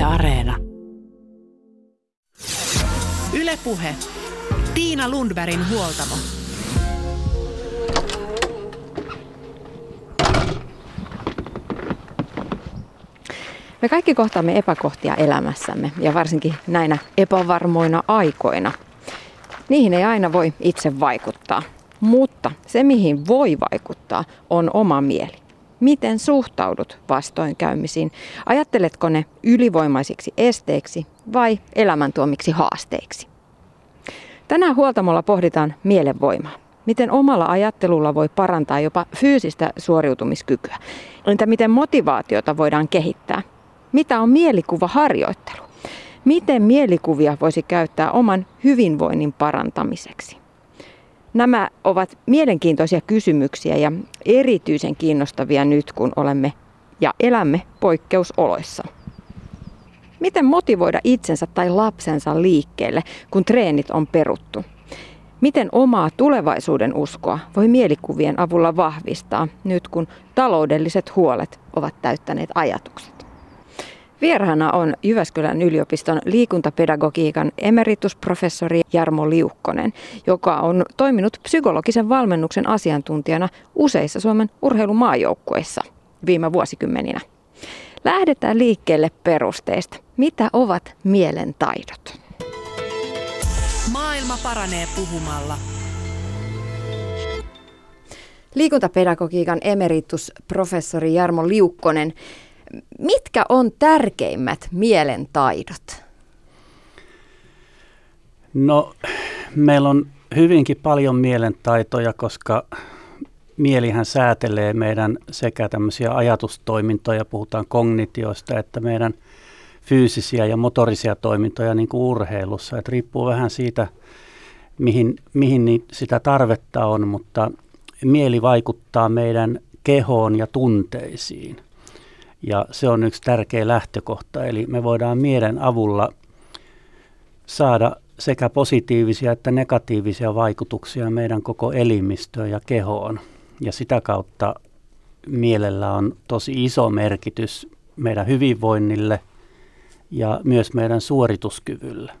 Yle Areena. Ylepuhe. Tiina Lundbergin huoltamo. Me kaikki kohtaamme epäkohtia elämässämme ja varsinkin näinä epävarmoina aikoina. Niihin ei aina voi itse vaikuttaa, mutta se mihin voi vaikuttaa on oma mieli. Miten suhtaudut vastoinkäymisiin? Ajatteletko ne ylivoimaisiksi esteiksi vai elämäntuomiksi haasteiksi? Tänään huoltamolla pohditaan mielenvoimaa. Miten omalla ajattelulla voi parantaa jopa fyysistä suoriutumiskykyä? Entä miten motivaatiota voidaan kehittää? Mitä on mielikuvaharjoittelu? Miten mielikuvia voisi käyttää oman hyvinvoinnin parantamiseksi? Nämä ovat mielenkiintoisia kysymyksiä ja erityisen kiinnostavia nyt, kun olemme ja elämme poikkeusoloissa. Miten motivoida itsensä tai lapsensa liikkeelle, kun treenit on peruttu? Miten omaa tulevaisuuden uskoa voi mielikuvien avulla vahvistaa nyt, kun taloudelliset huolet ovat täyttäneet ajatukset? Vieraana on Jyväskylän yliopiston liikuntapedagogiikan emeritusprofessori Jarmo Liukkonen, joka on toiminut psykologisen valmennuksen asiantuntijana useissa Suomen urheilumaajoukkueissa viime vuosikymmeninä. Lähdetään liikkeelle perusteista. Mitä ovat mielen taidot? Maailma paranee puhumalla. Liikuntapedagogiikan emeritusprofessori Jarmo Liukkonen, mitkä on tärkeimmät mielen taidot? No, meillä on hyvinkin paljon mielentaitoja, koska mielihän säätelee meidän sekä tämmöisiä ajatustoimintoja, puhutaan kognitioista, että meidän fyysisiä ja motorisia toimintoja niin kuin urheilussa. Et riippuu vähän siitä, mihin, mihin sitä tarvetta on, mutta mieli vaikuttaa meidän kehoon ja tunteisiin – ja se on yksi tärkeä lähtökohta. Eli me voidaan mielen avulla saada sekä positiivisia että negatiivisia vaikutuksia meidän koko elimistöön ja kehoon. Ja sitä kautta mielellä on tosi iso merkitys meidän hyvinvoinnille ja myös meidän suorituskyvylle.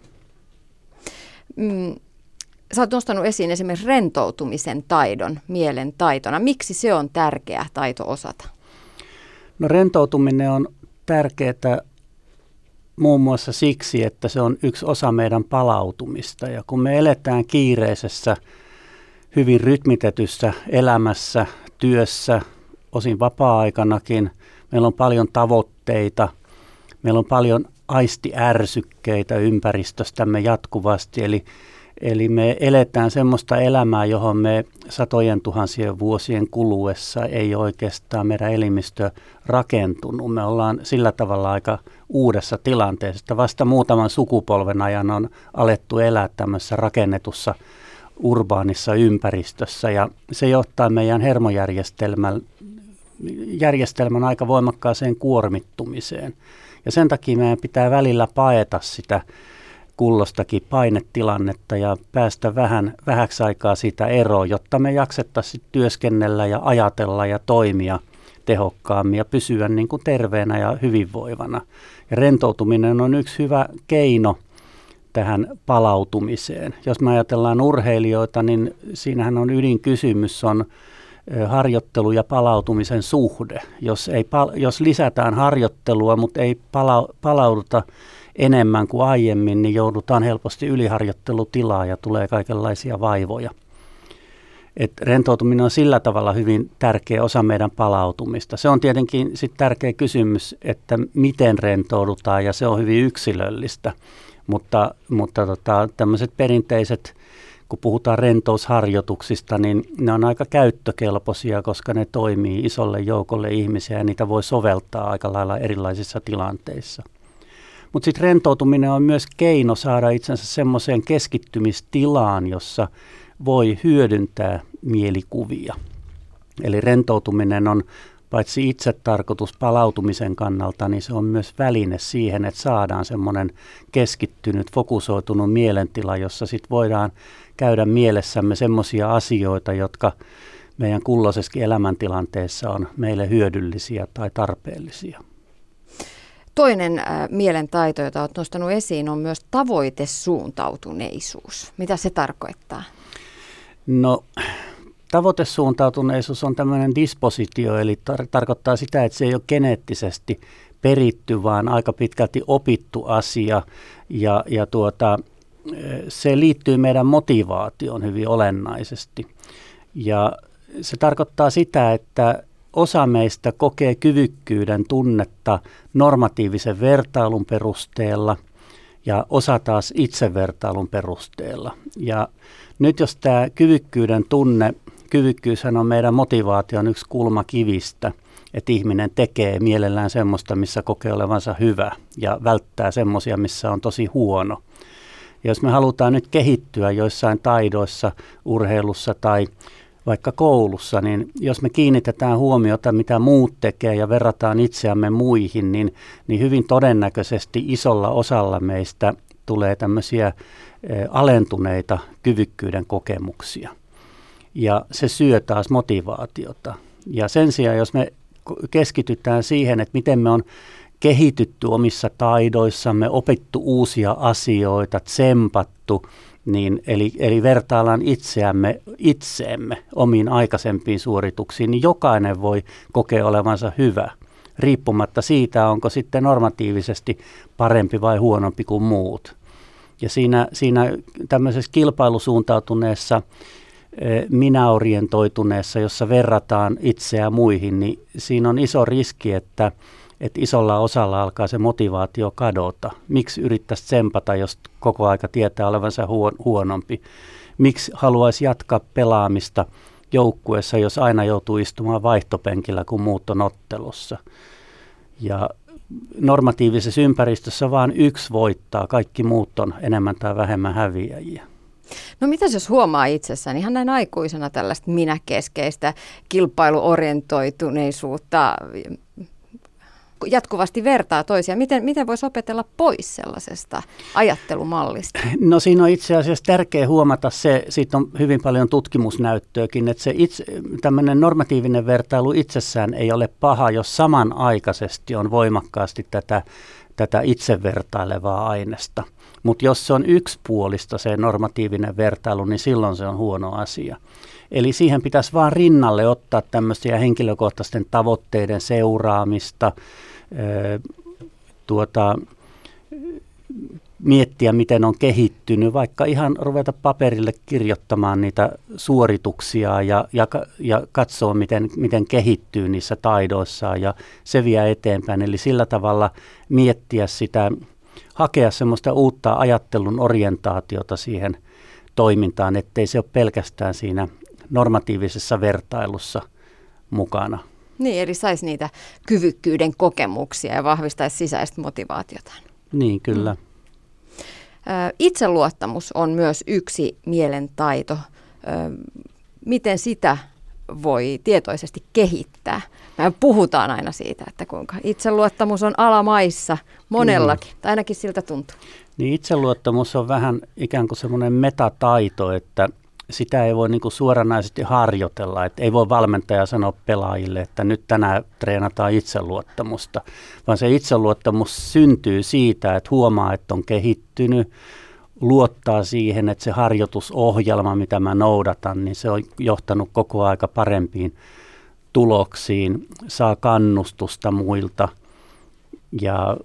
Mm, sä oot nostanut esiin esimerkiksi rentoutumisen taidon mielen taitona. Miksi se on tärkeä taito osata? No rentoutuminen on tärkeää muun muassa siksi, että se on yksi osa meidän palautumista. Ja kun me eletään kiireisessä, hyvin rytmitetyssä elämässä, työssä, osin vapaa-aikanakin, meillä on paljon tavoitteita, meillä on paljon aistiärsykkeitä ympäristöstämme jatkuvasti, eli Eli me eletään semmoista elämää, johon me satojen tuhansien vuosien kuluessa ei oikeastaan meidän elimistö rakentunut. Me ollaan sillä tavalla aika uudessa tilanteessa, että vasta muutaman sukupolven ajan on alettu elää tämmöisessä rakennetussa urbaanissa ympäristössä ja se johtaa meidän hermojärjestelmän järjestelmän aika voimakkaaseen kuormittumiseen. Ja sen takia meidän pitää välillä paeta sitä kullostakin painetilannetta ja päästä vähän, vähäksi aikaa siitä eroon, jotta me jaksettaisiin työskennellä ja ajatella ja toimia tehokkaammin ja pysyä niin kuin terveenä ja hyvinvoivana. Ja rentoutuminen on yksi hyvä keino tähän palautumiseen. Jos me ajatellaan urheilijoita, niin siinähän on ydinkysymys on harjoittelu ja palautumisen suhde. Jos, ei, jos lisätään harjoittelua, mutta ei pala, palauduta enemmän kuin aiemmin, niin joudutaan helposti yliharjoittelutilaa ja tulee kaikenlaisia vaivoja. Et rentoutuminen on sillä tavalla hyvin tärkeä osa meidän palautumista. Se on tietenkin sit tärkeä kysymys, että miten rentoudutaan ja se on hyvin yksilöllistä. Mutta, mutta tota, tämmöiset perinteiset, kun puhutaan rentousharjoituksista, niin ne on aika käyttökelpoisia, koska ne toimii isolle joukolle ihmisiä ja niitä voi soveltaa aika lailla erilaisissa tilanteissa. Mutta sitten rentoutuminen on myös keino saada itsensä semmoiseen keskittymistilaan, jossa voi hyödyntää mielikuvia. Eli rentoutuminen on paitsi tarkoitus palautumisen kannalta, niin se on myös väline siihen, että saadaan semmoinen keskittynyt, fokusoitunut mielentila, jossa sitten voidaan käydä mielessämme semmoisia asioita, jotka meidän kulloisessakin elämäntilanteessa on meille hyödyllisiä tai tarpeellisia. Toinen äh, mielentaito, jota olet nostanut esiin, on myös tavoitesuuntautuneisuus. Mitä se tarkoittaa? No tavoitesuuntautuneisuus on tämmöinen dispositio, eli tar- tarkoittaa sitä, että se ei ole geneettisesti peritty, vaan aika pitkälti opittu asia. Ja, ja tuota, se liittyy meidän motivaatioon hyvin olennaisesti. Ja se tarkoittaa sitä, että osa meistä kokee kyvykkyyden tunnetta normatiivisen vertailun perusteella ja osa taas itsevertailun perusteella. Ja nyt jos tämä kyvykkyyden tunne, kyvykkyyshän on meidän motivaation yksi kulmakivistä, että ihminen tekee mielellään semmoista, missä kokee olevansa hyvä ja välttää semmoisia, missä on tosi huono. Ja jos me halutaan nyt kehittyä joissain taidoissa, urheilussa tai vaikka koulussa, niin jos me kiinnitetään huomiota, mitä muut tekee ja verrataan itseämme muihin, niin, niin hyvin todennäköisesti isolla osalla meistä tulee tämmöisiä eh, alentuneita kyvykkyyden kokemuksia. Ja se syö taas motivaatiota. Ja sen sijaan, jos me keskitytään siihen, että miten me on kehitytty omissa taidoissamme, opittu uusia asioita, tsempattu, niin, eli, eli vertaillaan itseämme itseemme omiin aikaisempiin suorituksiin, niin jokainen voi kokea olevansa hyvä, riippumatta siitä, onko sitten normatiivisesti parempi vai huonompi kuin muut. Ja siinä, siinä tämmöisessä kilpailusuuntautuneessa, eh, minäorientoituneessa, jossa verrataan itseä muihin, niin siinä on iso riski, että että isolla osalla alkaa se motivaatio kadota. Miksi yrittäisi tsempata, jos koko aika tietää olevansa huonompi? Miksi haluaisi jatkaa pelaamista joukkueessa, jos aina joutuu istumaan vaihtopenkillä, kun muut on ottelussa? Ja normatiivisessa ympäristössä vain yksi voittaa, kaikki muut on enemmän tai vähemmän häviäjiä. No mitä jos huomaa itsessään ihan näin aikuisena tällaista minäkeskeistä kilpailuorientoituneisuutta, jatkuvasti vertaa toisia. Miten, miten voisi opetella pois sellaisesta ajattelumallista? No siinä on itse asiassa tärkeää huomata se, siitä on hyvin paljon tutkimusnäyttöäkin, että se itse, tämmöinen normatiivinen vertailu itsessään ei ole paha, jos samanaikaisesti on voimakkaasti tätä, tätä itsevertailevaa aineesta. Mutta jos se on yksipuolista se normatiivinen vertailu, niin silloin se on huono asia. Eli siihen pitäisi vaan rinnalle ottaa tämmöisiä henkilökohtaisten tavoitteiden seuraamista, tuota, miettiä, miten on kehittynyt, vaikka ihan ruveta paperille kirjoittamaan niitä suorituksia ja, ja, ja katsoa, miten, miten kehittyy niissä taidoissaan ja se vie eteenpäin. Eli sillä tavalla miettiä sitä, hakea semmoista uutta ajattelun orientaatiota siihen toimintaan, ettei se ole pelkästään siinä normatiivisessa vertailussa mukana. Niin, eli saisi niitä kyvykkyyden kokemuksia ja vahvistaisi sisäistä motivaatiota. Niin, kyllä. Mm. Itseluottamus on myös yksi mielentaito. Miten sitä voi tietoisesti kehittää? Me puhutaan aina siitä, että kuinka itseluottamus on alamaissa monellakin, mm. tai ainakin siltä tuntuu. Niin itseluottamus on vähän ikään kuin semmoinen metataito, että sitä ei voi niin kuin suoranaisesti harjoitella. Että ei voi valmentaja sanoa pelaajille, että nyt tänään treenataan itseluottamusta, vaan se itseluottamus syntyy siitä, että huomaa, että on kehittynyt, luottaa siihen, että se harjoitusohjelma, mitä mä noudatan, niin se on johtanut koko aika parempiin tuloksiin, saa kannustusta muilta ja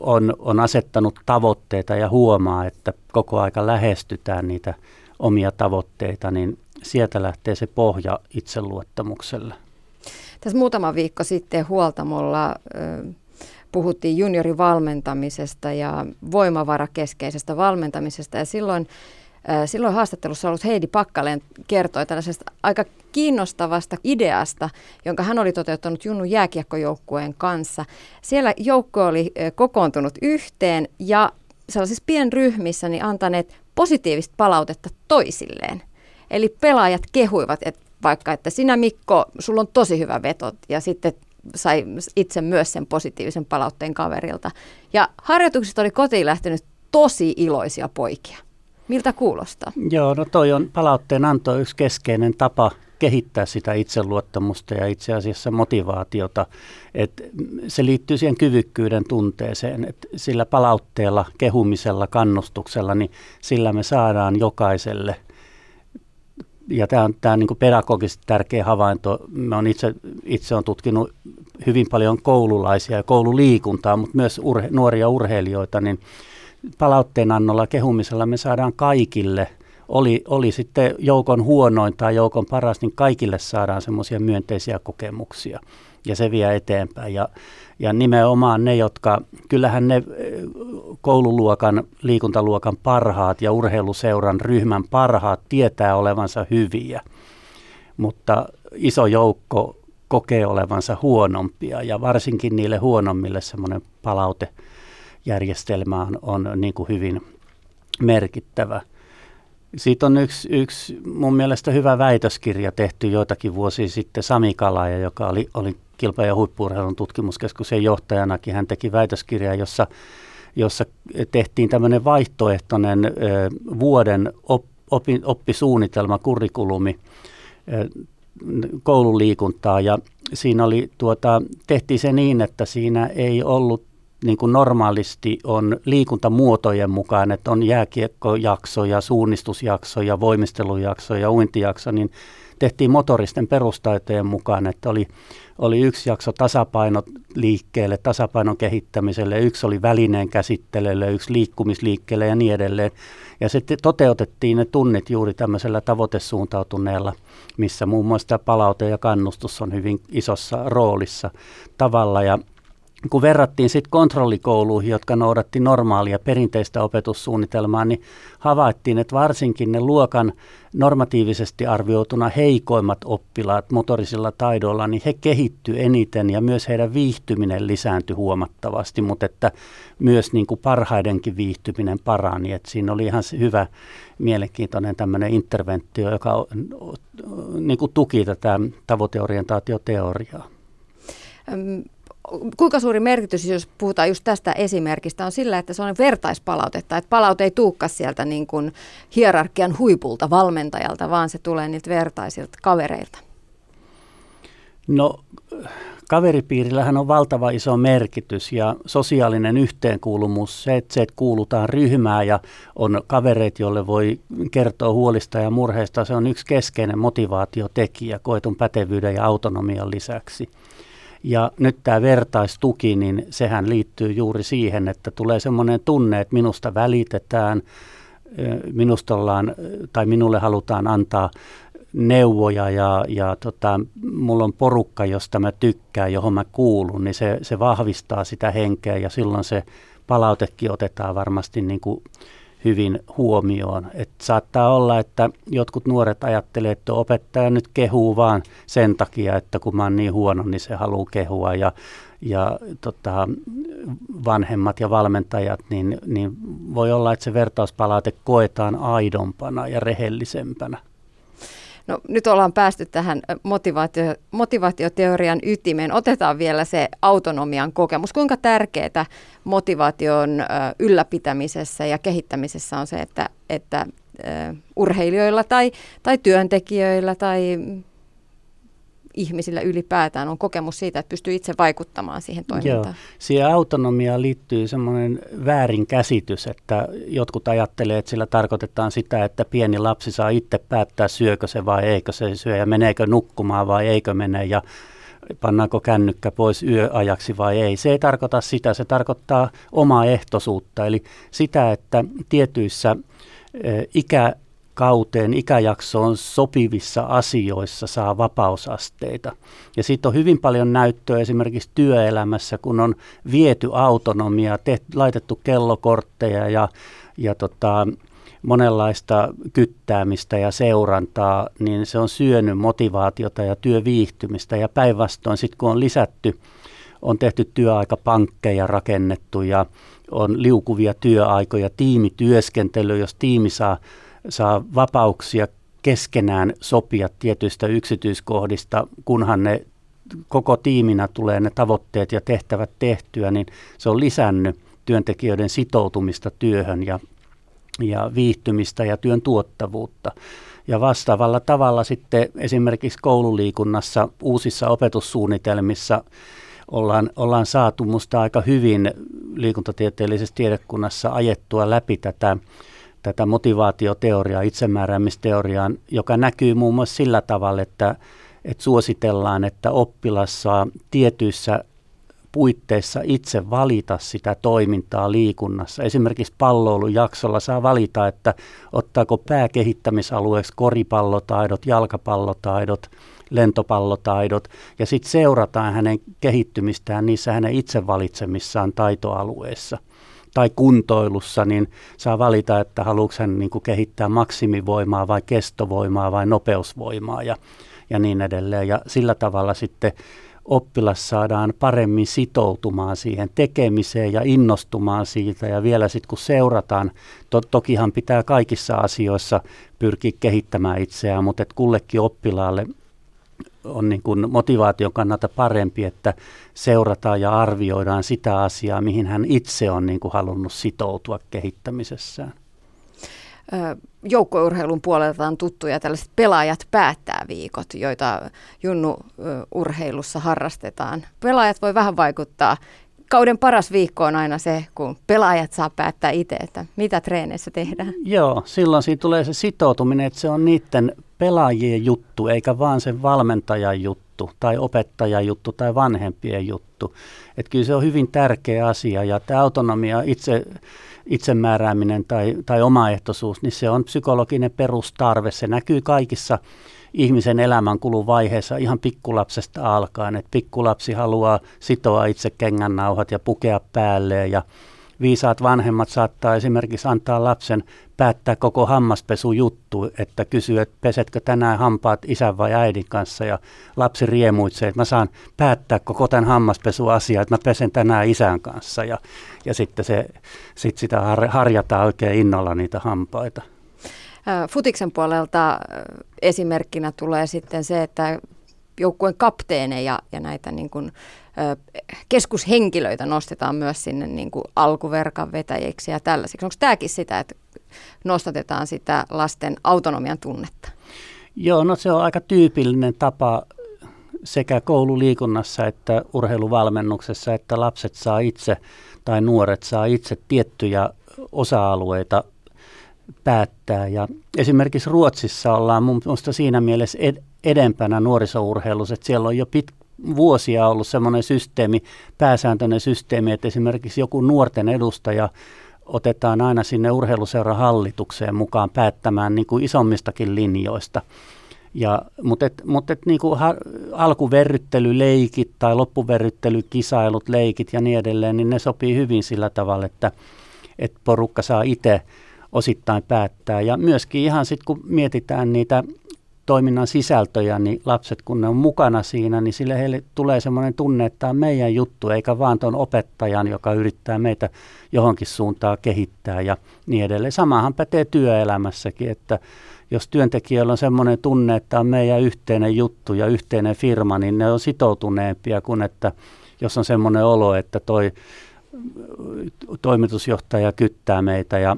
on, on asettanut tavoitteita ja huomaa, että koko aika lähestytään niitä omia tavoitteita, niin sieltä lähtee se pohja itseluottamukselle. Tässä muutama viikko sitten Huoltamolla puhuttiin juniorivalmentamisesta ja voimavarakeskeisestä valmentamisesta ja silloin Silloin haastattelussa ollut Heidi Pakkaleen kertoi tällaisesta aika kiinnostavasta ideasta, jonka hän oli toteuttanut Junnun jääkiekkojoukkueen kanssa. Siellä joukko oli kokoontunut yhteen ja sellaisissa pienryhmissä niin antaneet positiivista palautetta toisilleen. Eli pelaajat kehuivat, että vaikka että sinä Mikko, sulla on tosi hyvä veto ja sitten sai itse myös sen positiivisen palautteen kaverilta. Ja harjoituksista oli kotiin lähtenyt tosi iloisia poikia. Miltä kuulostaa? Joo, no toi on palautteen anto yksi keskeinen tapa kehittää sitä itseluottamusta ja itse asiassa motivaatiota. Et se liittyy siihen kyvykkyyden tunteeseen, että sillä palautteella, kehumisella, kannustuksella, niin sillä me saadaan jokaiselle ja tämä on, tämä on niin pedagogisesti tärkeä havainto. Mä on itse, itse on tutkinut hyvin paljon koululaisia ja koululiikuntaa, mutta myös urhe, nuoria urheilijoita, niin palautteen annolla kehumisella me saadaan kaikille, oli, oli sitten joukon huonoin tai joukon paras, niin kaikille saadaan semmoisia myönteisiä kokemuksia ja se vie eteenpäin. Ja, ja nimenomaan ne, jotka, kyllähän ne koululuokan, liikuntaluokan parhaat ja urheiluseuran ryhmän parhaat tietää olevansa hyviä, mutta iso joukko kokee olevansa huonompia ja varsinkin niille huonommille semmoinen palautejärjestelmä on, on niin kuin hyvin merkittävä. Siitä on yksi, yksi mun mielestä hyvä väitöskirja tehty joitakin vuosia sitten Sami Kalaja, joka oli, oli kilpa- ja huippuurheilun tutkimuskeskuksen johtajanakin. Hän teki väitöskirjaa, jossa, jossa tehtiin tämmöinen vaihtoehtoinen ö, vuoden op, opi, oppisuunnitelma, kurrikulumi koululiikuntaa ja siinä oli, tuota, tehtiin se niin, että siinä ei ollut niin kuin normaalisti on liikuntamuotojen mukaan, että on jääkiekkojaksoja, suunnistusjaksoja, voimistelujaksoja, uintijakso, niin tehtiin motoristen perustaitojen mukaan, että oli, oli yksi jakso tasapaino liikkeelle, tasapainon kehittämiselle, yksi oli välineen käsittelylle, yksi liikkumisliikkeelle ja niin edelleen. Ja sitten toteutettiin ne tunnit juuri tämmöisellä tavoitesuuntautuneella, missä muun muassa palaute ja kannustus on hyvin isossa roolissa tavalla. Ja kun verrattiin sitten kontrollikouluihin, jotka noudatti normaalia perinteistä opetussuunnitelmaa, niin havaittiin, että varsinkin ne luokan normatiivisesti arvioituna heikoimmat oppilaat motorisilla taidoilla, niin he kehittyivät eniten ja myös heidän viihtyminen lisääntyi huomattavasti, mutta että myös niin kuin parhaidenkin viihtyminen parani. Että siinä oli ihan hyvä, mielenkiintoinen tämmöinen interventio, joka niin kuin tuki tätä tavoiteorientaatioteoriaa kuinka suuri merkitys, jos puhutaan just tästä esimerkistä, on sillä, että se on vertaispalautetta, että palaute ei tuukka sieltä niin kuin hierarkian huipulta valmentajalta, vaan se tulee niiltä vertaisilta kavereilta? No kaveripiirillähän on valtava iso merkitys ja sosiaalinen yhteenkuulumus, se, että, se, että kuulutaan ryhmään ja on kavereet, joille voi kertoa huolista ja murheista, se on yksi keskeinen motivaatiotekijä koetun pätevyyden ja autonomian lisäksi. Ja nyt tämä vertaistuki, niin sehän liittyy juuri siihen, että tulee semmoinen tunne, että minusta välitetään, minusta ollaan, tai minulle halutaan antaa neuvoja ja, ja tota, mulla on porukka, josta mä tykkään, johon mä kuulun, niin se, se vahvistaa sitä henkeä ja silloin se palautekin otetaan varmasti niin kuin hyvin huomioon. Et saattaa olla, että jotkut nuoret ajattelee, että opettaja nyt kehuu vaan sen takia, että kun mä oon niin huono, niin se haluaa kehua ja, ja tota, vanhemmat ja valmentajat, niin, niin voi olla, että se vertauspalaute koetaan aidompana ja rehellisempänä. No nyt ollaan päästy tähän motivaatio, motivaatioteorian ytimeen. Otetaan vielä se autonomian kokemus. Kuinka tärkeää motivaation ylläpitämisessä ja kehittämisessä on se, että, että urheilijoilla tai, tai työntekijöillä tai ihmisillä ylipäätään on kokemus siitä, että pystyy itse vaikuttamaan siihen toimintaan. Joo. Siihen autonomiaan liittyy semmoinen väärinkäsitys, että jotkut ajattelee, että sillä tarkoitetaan sitä, että pieni lapsi saa itse päättää syökö se vai eikö se syö ja meneekö nukkumaan vai eikö mene ja pannaanko kännykkä pois yöajaksi vai ei. Se ei tarkoita sitä, se tarkoittaa omaa ehtoisuutta, eli sitä, että tietyissä ikä kauteen, ikäjaksoon sopivissa asioissa saa vapausasteita. Ja siitä on hyvin paljon näyttöä esimerkiksi työelämässä, kun on viety autonomia, tehty, laitettu kellokortteja ja, ja tota, monenlaista kyttäämistä ja seurantaa, niin se on syönyt motivaatiota ja työviihtymistä. Ja päinvastoin sitten kun on lisätty, on tehty työaikapankkeja rakennettu ja on liukuvia työaikoja, tiimityöskentely, jos tiimi saa saa vapauksia keskenään sopia tietyistä yksityiskohdista, kunhan ne koko tiiminä tulee ne tavoitteet ja tehtävät tehtyä, niin se on lisännyt työntekijöiden sitoutumista työhön ja ja viihtymistä ja työn tuottavuutta. Ja vastaavalla tavalla sitten esimerkiksi koululiikunnassa uusissa opetussuunnitelmissa ollaan, ollaan saatu musta aika hyvin liikuntatieteellisessä tiedekunnassa ajettua läpi tätä, tätä motivaatioteoriaa, itsemääräämisteoriaa, joka näkyy muun muassa sillä tavalla, että, että suositellaan, että oppilas saa tietyissä puitteissa itse valita sitä toimintaa liikunnassa. Esimerkiksi palloilujaksolla saa valita, että ottaako pääkehittämisalueeksi koripallotaidot, jalkapallotaidot, lentopallotaidot ja sitten seurataan hänen kehittymistään niissä hänen itse valitsemissaan taitoalueissa tai kuntoilussa, niin saa valita, että haluatko hän niin kehittää maksimivoimaa vai kestovoimaa vai nopeusvoimaa ja, ja niin edelleen. Ja sillä tavalla sitten oppilas saadaan paremmin sitoutumaan siihen tekemiseen ja innostumaan siitä. Ja vielä sitten kun seurataan, to, tokihan pitää kaikissa asioissa pyrkiä kehittämään itseään, mutta et kullekin oppilaalle on niin kuin motivaation kannalta parempi, että seurataan ja arvioidaan sitä asiaa, mihin hän itse on niin kuin halunnut sitoutua kehittämisessään joukkourheilun puolelta on tuttuja tällaiset pelaajat päättää viikot, joita junnu-urheilussa harrastetaan. Pelaajat voi vähän vaikuttaa. Kauden paras viikko on aina se, kun pelaajat saa päättää itse, että mitä treeneissä tehdään. Joo, silloin siinä tulee se sitoutuminen, että se on niiden pelaajien juttu, eikä vaan sen valmentajan juttu tai opettajan juttu tai vanhempien juttu. Että kyllä se on hyvin tärkeä asia ja tämä autonomia itse itsemäärääminen tai, tai omaehtoisuus, niin se on psykologinen perustarve. Se näkyy kaikissa ihmisen elämänkulun vaiheessa ihan pikkulapsesta alkaen. Että pikkulapsi haluaa sitoa itse kengännauhat ja pukea päälleen ja viisaat vanhemmat saattaa esimerkiksi antaa lapsen päättää koko hammaspesujuttu, että kysyy, että pesetkö tänään hampaat isän vai äidin kanssa ja lapsi riemuitsee, että mä saan päättää koko tämän hammaspesuasian, että mä pesen tänään isän kanssa ja, ja sitten se, sit sitä har, harjataan oikein innolla niitä hampaita. Futiksen puolelta esimerkkinä tulee sitten se, että joukkueen kapteeneja ja näitä niin kuin, keskushenkilöitä nostetaan myös sinne niin kuin alkuverkan vetäjiksi ja tällaisiksi. Onko tämäkin sitä, että nostatetaan sitä lasten autonomian tunnetta? Joo, no se on aika tyypillinen tapa sekä koululiikunnassa että urheiluvalmennuksessa, että lapset saa itse tai nuoret saa itse tiettyjä osa-alueita päättää. Ja esimerkiksi Ruotsissa ollaan mielestä siinä mielessä ed- edempänä nuorisourheilussa, että siellä on jo pit, vuosia ollut semmoinen systeemi, pääsääntöinen systeemi, että esimerkiksi joku nuorten edustaja otetaan aina sinne urheiluseuran hallitukseen mukaan päättämään niin kuin isommistakin linjoista. Ja, mutta et, mutta et niin kuin ha, alkuverryttelyleikit tai loppuverryttelykisailut, leikit ja niin edelleen, niin ne sopii hyvin sillä tavalla, että, että porukka saa itse osittain päättää. Ja myöskin ihan sitten kun mietitään niitä toiminnan sisältöjä, niin lapset kun ne on mukana siinä, niin sille heille tulee semmoinen tunne, että tämä on meidän juttu, eikä vaan tuon opettajan, joka yrittää meitä johonkin suuntaan kehittää ja niin edelleen. Samahan pätee työelämässäkin, että jos työntekijöillä on semmoinen tunne, että on meidän yhteinen juttu ja yhteinen firma, niin ne on sitoutuneempia kuin että jos on semmoinen olo, että toi toimitusjohtaja kyttää meitä ja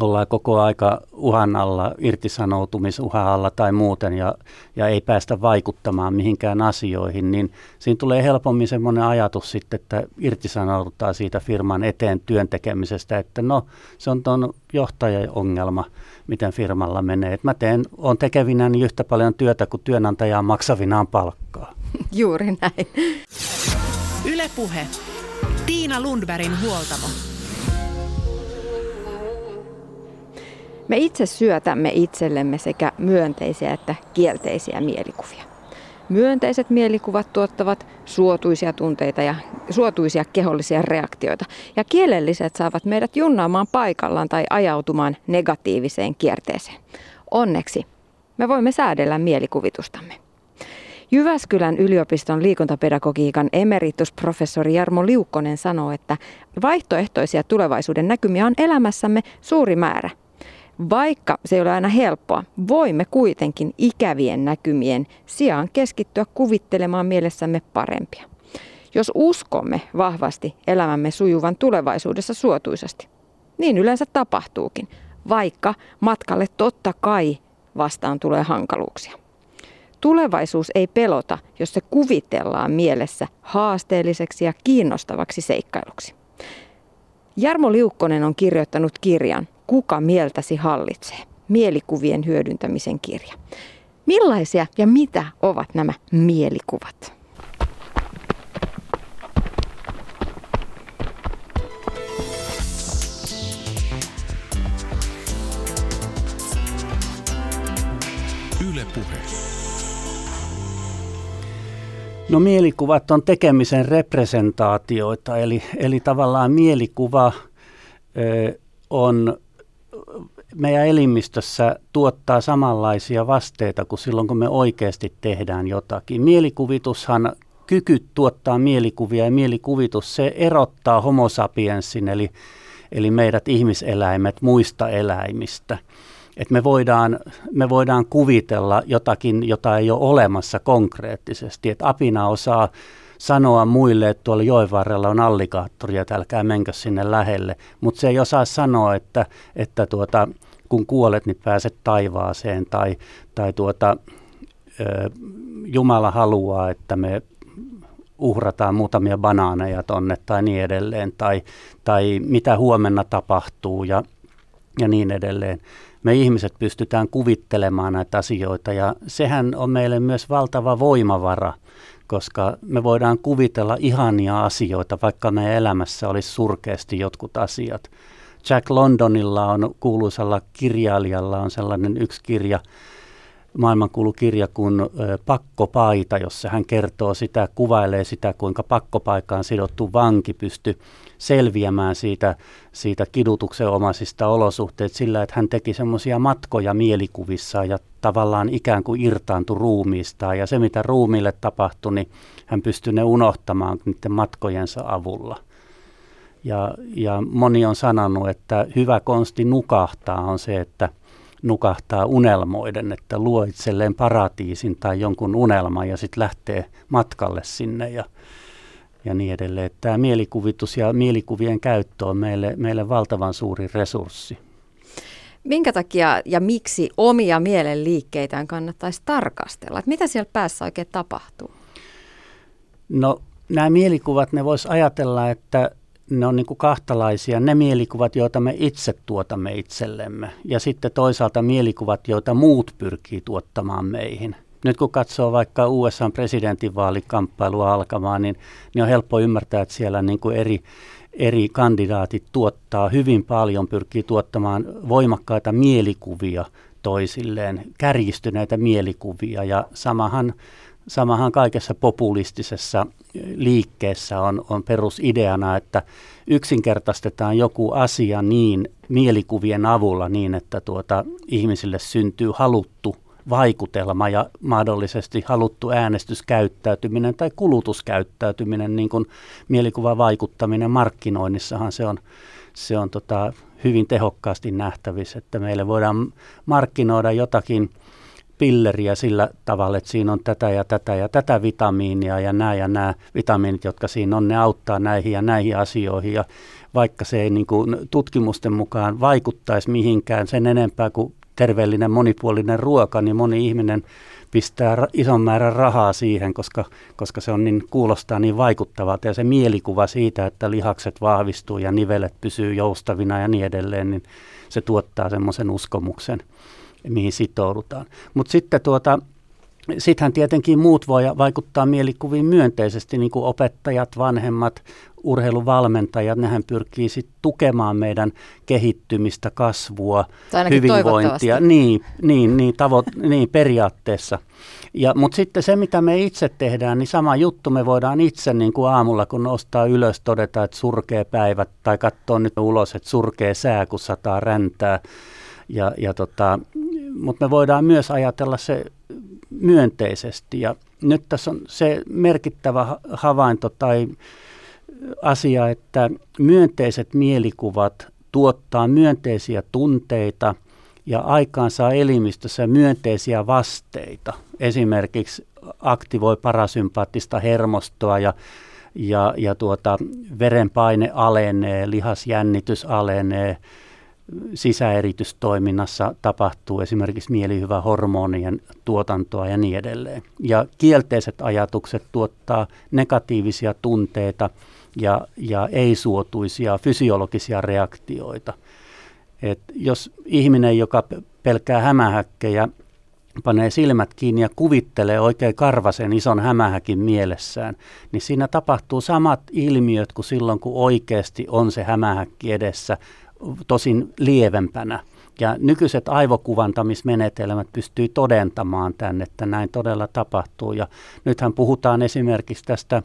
ollaan koko aika uhan alla, irtisanoutumisuhan alla tai muuten ja, ja ei päästä vaikuttamaan mihinkään asioihin, niin siinä tulee helpommin semmoinen ajatus sitten, että irtisanoudutaan siitä firman eteen työntekemisestä, että no se on tuon johtajan ongelma, miten firmalla menee. Et mä teen, on tekevinä niin yhtä paljon työtä kuin työnantajaa maksavinaan palkkaa. Juuri näin. Ylepuhe. Tiina Lundbergin huoltamo. Me itse syötämme itsellemme sekä myönteisiä että kielteisiä mielikuvia. Myönteiset mielikuvat tuottavat suotuisia tunteita ja suotuisia kehollisia reaktioita. Ja kielelliset saavat meidät junnaamaan paikallaan tai ajautumaan negatiiviseen kierteeseen. Onneksi me voimme säädellä mielikuvitustamme. Jyväskylän yliopiston liikuntapedagogiikan emeritusprofessori Jarmo Liukkonen sanoo, että vaihtoehtoisia tulevaisuuden näkymiä on elämässämme suuri määrä – vaikka se ei ole aina helppoa, voimme kuitenkin ikävien näkymien sijaan keskittyä kuvittelemaan mielessämme parempia. Jos uskomme vahvasti elämämme sujuvan tulevaisuudessa suotuisasti, niin yleensä tapahtuukin. vaikka matkalle totta kai vastaan tulee hankaluuksia. Tulevaisuus ei pelota, jos se kuvitellaan mielessä haasteelliseksi ja kiinnostavaksi seikkailuksi. Jarmo Liukkonen on kirjoittanut kirjan Kuka mieltäsi hallitsee? Mielikuvien hyödyntämisen kirja. Millaisia ja mitä ovat nämä mielikuvat? Yle Puhe. No mielikuvat on tekemisen representaatioita, eli, eli tavallaan mielikuva ö, on meidän elimistössä tuottaa samanlaisia vasteita kuin silloin, kun me oikeasti tehdään jotakin. Mielikuvitushan, kyky tuottaa mielikuvia ja mielikuvitus, se erottaa homo sapiensin, eli, eli meidät ihmiseläimet muista eläimistä. Et me, voidaan, me voidaan kuvitella jotakin, jota ei ole olemassa konkreettisesti. Et apina osaa sanoa muille, että tuolla joen varrella on allikaattori ja älkää menkö sinne lähelle. Mutta se ei osaa sanoa, että, että tuota, kun kuolet, niin pääset taivaaseen tai, tai tuota, Jumala haluaa, että me uhrataan muutamia banaaneja tonne tai niin edelleen, tai, tai mitä huomenna tapahtuu ja, ja niin edelleen. Me ihmiset pystytään kuvittelemaan näitä asioita ja sehän on meille myös valtava voimavara, koska me voidaan kuvitella ihania asioita, vaikka meidän elämässä olisi surkeasti jotkut asiat. Jack Londonilla on kuuluisalla kirjailijalla on sellainen yksi kirja, maailmankuulu kirja kuin Pakkopaita, jossa hän kertoo sitä, kuvailee sitä, kuinka pakkopaikkaan sidottu vanki pystyy selviämään siitä, siitä kidutuksen omaisista olosuhteista sillä, että hän teki semmoisia matkoja mielikuvissa ja tavallaan ikään kuin irtaantui ruumiistaan. Ja se, mitä ruumiille tapahtui, niin hän pystyi ne unohtamaan niiden matkojensa avulla. Ja, ja moni on sanonut, että hyvä konsti nukahtaa on se, että nukahtaa unelmoiden, että luo itselleen paratiisin tai jonkun unelman ja sitten lähtee matkalle sinne ja, ja niin edelleen. Tämä mielikuvitus ja mielikuvien käyttö on meille, meille valtavan suuri resurssi. Minkä takia ja miksi omia mielenliikkeitään kannattaisi tarkastella? Että mitä siellä päässä oikein tapahtuu? No nämä mielikuvat, ne vois ajatella, että ne on niin kuin kahtalaisia. Ne mielikuvat, joita me itse tuotamme itsellemme ja sitten toisaalta mielikuvat, joita muut pyrkii tuottamaan meihin. Nyt kun katsoo vaikka USA presidentinvaalikamppailua alkamaan, niin, niin on helppo ymmärtää, että siellä niin kuin eri, eri kandidaatit tuottaa hyvin paljon, pyrkii tuottamaan voimakkaita mielikuvia toisilleen, kärjistyneitä mielikuvia ja samahan Samahan kaikessa populistisessa liikkeessä on, on perusideana, että yksinkertaistetaan joku asia niin mielikuvien avulla niin, että tuota, ihmisille syntyy haluttu vaikutelma ja mahdollisesti haluttu äänestyskäyttäytyminen tai kulutuskäyttäytyminen, niin kuin mielikuvavaikuttaminen markkinoinnissahan se on, se on tota, hyvin tehokkaasti nähtävissä, että meille voidaan markkinoida jotakin – pilleriä sillä tavalla, että siinä on tätä ja tätä ja tätä vitamiinia ja nämä ja nämä vitamiinit, jotka siinä on, ne auttaa näihin ja näihin asioihin. Ja vaikka se ei niin kuin tutkimusten mukaan vaikuttaisi mihinkään sen enempää kuin terveellinen monipuolinen ruoka, niin moni ihminen pistää ison määrän rahaa siihen, koska, koska se on niin, kuulostaa niin vaikuttavaa. Ja se mielikuva siitä, että lihakset vahvistuu ja nivelet pysyy joustavina ja niin edelleen, niin se tuottaa semmoisen uskomuksen mihin sitoudutaan. Mutta sitten tuota, Sittenhän tietenkin muut voi vaikuttaa mielikuviin myönteisesti, niin kuin opettajat, vanhemmat, urheiluvalmentajat, nehän pyrkii sit tukemaan meidän kehittymistä, kasvua, hyvinvointia. Niin, niin, niin, tavo- niin periaatteessa. Ja, mutta sitten se, mitä me itse tehdään, niin sama juttu me voidaan itse niin kuin aamulla, kun nostaa ylös, todeta, että surkee päivät, tai katsoa nyt ulos, että surkee sää, kun sataa räntää. Ja, ja tota, mutta me voidaan myös ajatella se myönteisesti. Ja nyt tässä on se merkittävä havainto tai asia, että myönteiset mielikuvat tuottaa myönteisiä tunteita ja aikaansaa elimistössä myönteisiä vasteita. Esimerkiksi aktivoi parasympaattista hermostoa ja, ja, ja tuota, verenpaine alenee, lihasjännitys alenee, sisäeritystoiminnassa tapahtuu esimerkiksi mielihyvä hormonien tuotantoa ja niin edelleen. Ja kielteiset ajatukset tuottaa negatiivisia tunteita ja, ja ei-suotuisia fysiologisia reaktioita. Et jos ihminen, joka pelkää hämähäkkejä, panee silmät kiinni ja kuvittelee oikein karvasen ison hämähäkin mielessään, niin siinä tapahtuu samat ilmiöt kuin silloin, kun oikeasti on se hämähäkki edessä, tosin lievempänä. Ja nykyiset aivokuvantamismenetelmät pystyy todentamaan tämän, että näin todella tapahtuu. Ja nythän puhutaan esimerkiksi tästä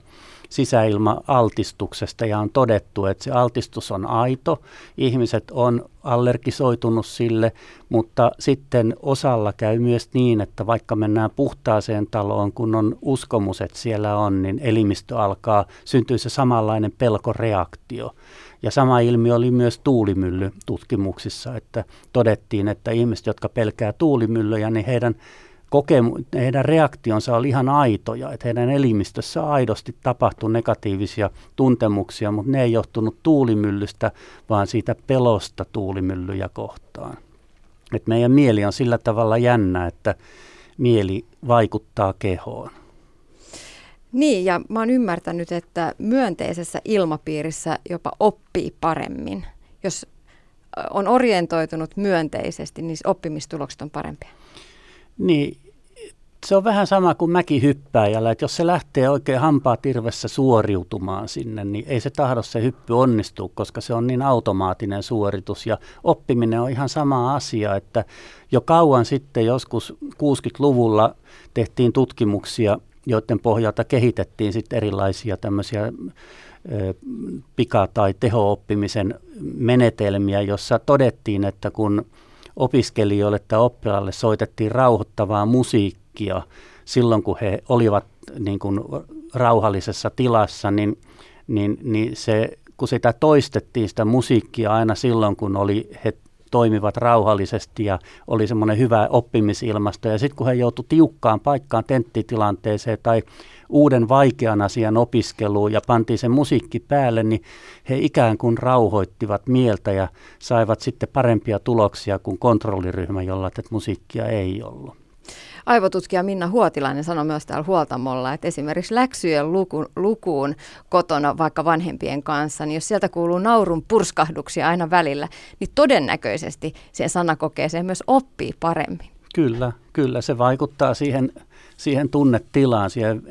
sisäilma-altistuksesta ja on todettu, että se altistus on aito. Ihmiset on allergisoitunut sille, mutta sitten osalla käy myös niin, että vaikka mennään puhtaaseen taloon, kun on uskomus, että siellä on, niin elimistö alkaa, syntyy se samanlainen pelkoreaktio. Ja sama ilmiö oli myös tuulimyllytutkimuksissa, että todettiin, että ihmiset, jotka pelkää tuulimyllyjä, niin heidän kokemu- heidän reaktionsa oli ihan aitoja, että heidän elimistössä aidosti tapahtui negatiivisia tuntemuksia, mutta ne ei johtunut tuulimyllystä, vaan siitä pelosta tuulimyllyjä kohtaan. Et meidän mieli on sillä tavalla jännä, että mieli vaikuttaa kehoon. Niin, ja mä oon ymmärtänyt, että myönteisessä ilmapiirissä jopa oppii paremmin. Jos on orientoitunut myönteisesti, niin oppimistulokset on parempia. Niin, se on vähän sama kuin mäkihyppääjällä, että jos se lähtee oikein hampaa tirvessä suoriutumaan sinne, niin ei se tahdo se hyppy onnistua, koska se on niin automaattinen suoritus. Ja oppiminen on ihan sama asia, että jo kauan sitten, joskus 60-luvulla tehtiin tutkimuksia, joiden pohjalta kehitettiin sitten erilaisia tämmöisiä pika- tai teho-oppimisen menetelmiä, jossa todettiin, että kun opiskelijoille tai oppilaalle soitettiin rauhoittavaa musiikkia silloin, kun he olivat niin kuin rauhallisessa tilassa, niin, niin, niin se, kun sitä toistettiin sitä musiikkia aina silloin, kun oli, he toimivat rauhallisesti ja oli semmoinen hyvä oppimisilmasto. Ja sitten kun he joutuivat tiukkaan paikkaan tenttitilanteeseen tai uuden vaikean asian opiskeluun ja pantiin se musiikki päälle, niin he ikään kuin rauhoittivat mieltä ja saivat sitten parempia tuloksia kuin kontrolliryhmä, jolla tätä musiikkia ei ollut. Aivotutkija Minna Huotilainen sanoi myös täällä huoltamolla, että esimerkiksi läksyjen luku, lukuun kotona vaikka vanhempien kanssa, niin jos sieltä kuuluu naurun purskahduksia aina välillä, niin todennäköisesti siihen sanakokeeseen myös oppii paremmin. Kyllä, kyllä. Se vaikuttaa siihen, siihen tunnetilaan, siihen,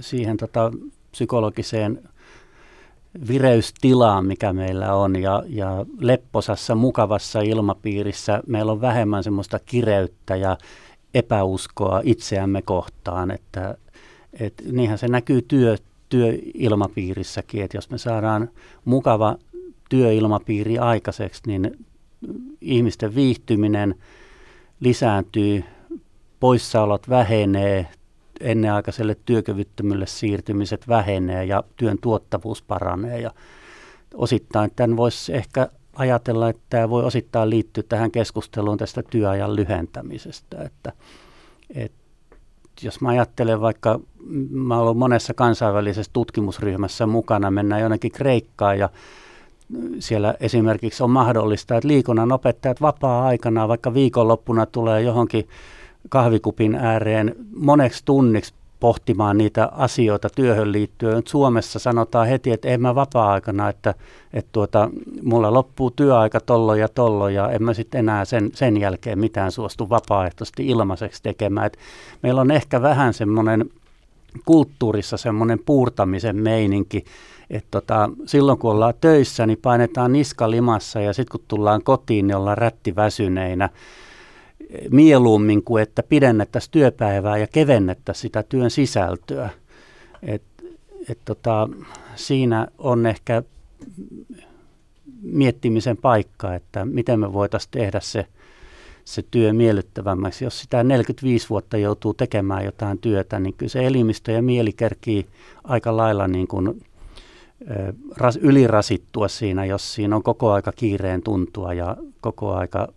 siihen tota, psykologiseen vireystilaan, mikä meillä on, ja, ja lepposassa, mukavassa ilmapiirissä meillä on vähemmän semmoista kireyttä ja epäuskoa itseämme kohtaan, että, että niinhän se näkyy työ, työilmapiirissäkin, että jos me saadaan mukava työilmapiiri aikaiseksi, niin ihmisten viihtyminen lisääntyy, poissaolot vähenee, ennenaikaiselle työkyvyttömyydelle siirtymiset vähenee ja työn tuottavuus paranee. Ja osittain tämän voisi ehkä ajatella, että tämä voi osittain liittyä tähän keskusteluun tästä työajan lyhentämisestä. Että, että jos mä ajattelen vaikka, mä olen monessa kansainvälisessä tutkimusryhmässä mukana, mennään jonnekin Kreikkaan ja siellä esimerkiksi on mahdollista, että liikunnan opettajat vapaa-aikana, vaikka viikonloppuna tulee johonkin kahvikupin ääreen moneksi tunniksi pohtimaan niitä asioita työhön liittyen. Suomessa sanotaan heti, että en mä vapaa-aikana, että, että tuota, mulla loppuu työaika tollo ja tollo ja en mä sitten enää sen, sen jälkeen mitään suostu vapaaehtoisesti ilmaiseksi tekemään. Et meillä on ehkä vähän semmoinen kulttuurissa semmoinen puurtamisen meininki, että tota, silloin kun ollaan töissä, niin painetaan niska limassa ja sitten kun tullaan kotiin, niin ollaan rättiväsyneinä mieluummin kuin että pidennettäisiin työpäivää ja kevennettäisiin sitä työn sisältöä. Et, et tota, siinä on ehkä miettimisen paikka, että miten me voitaisiin tehdä se, se työ miellyttävämmäksi. Jos sitä 45 vuotta joutuu tekemään jotain työtä, niin kyllä se elimistö ja mieli kerkii aika lailla niin kuin, ras, ylirasittua siinä, jos siinä on koko aika kiireen tuntua ja koko aika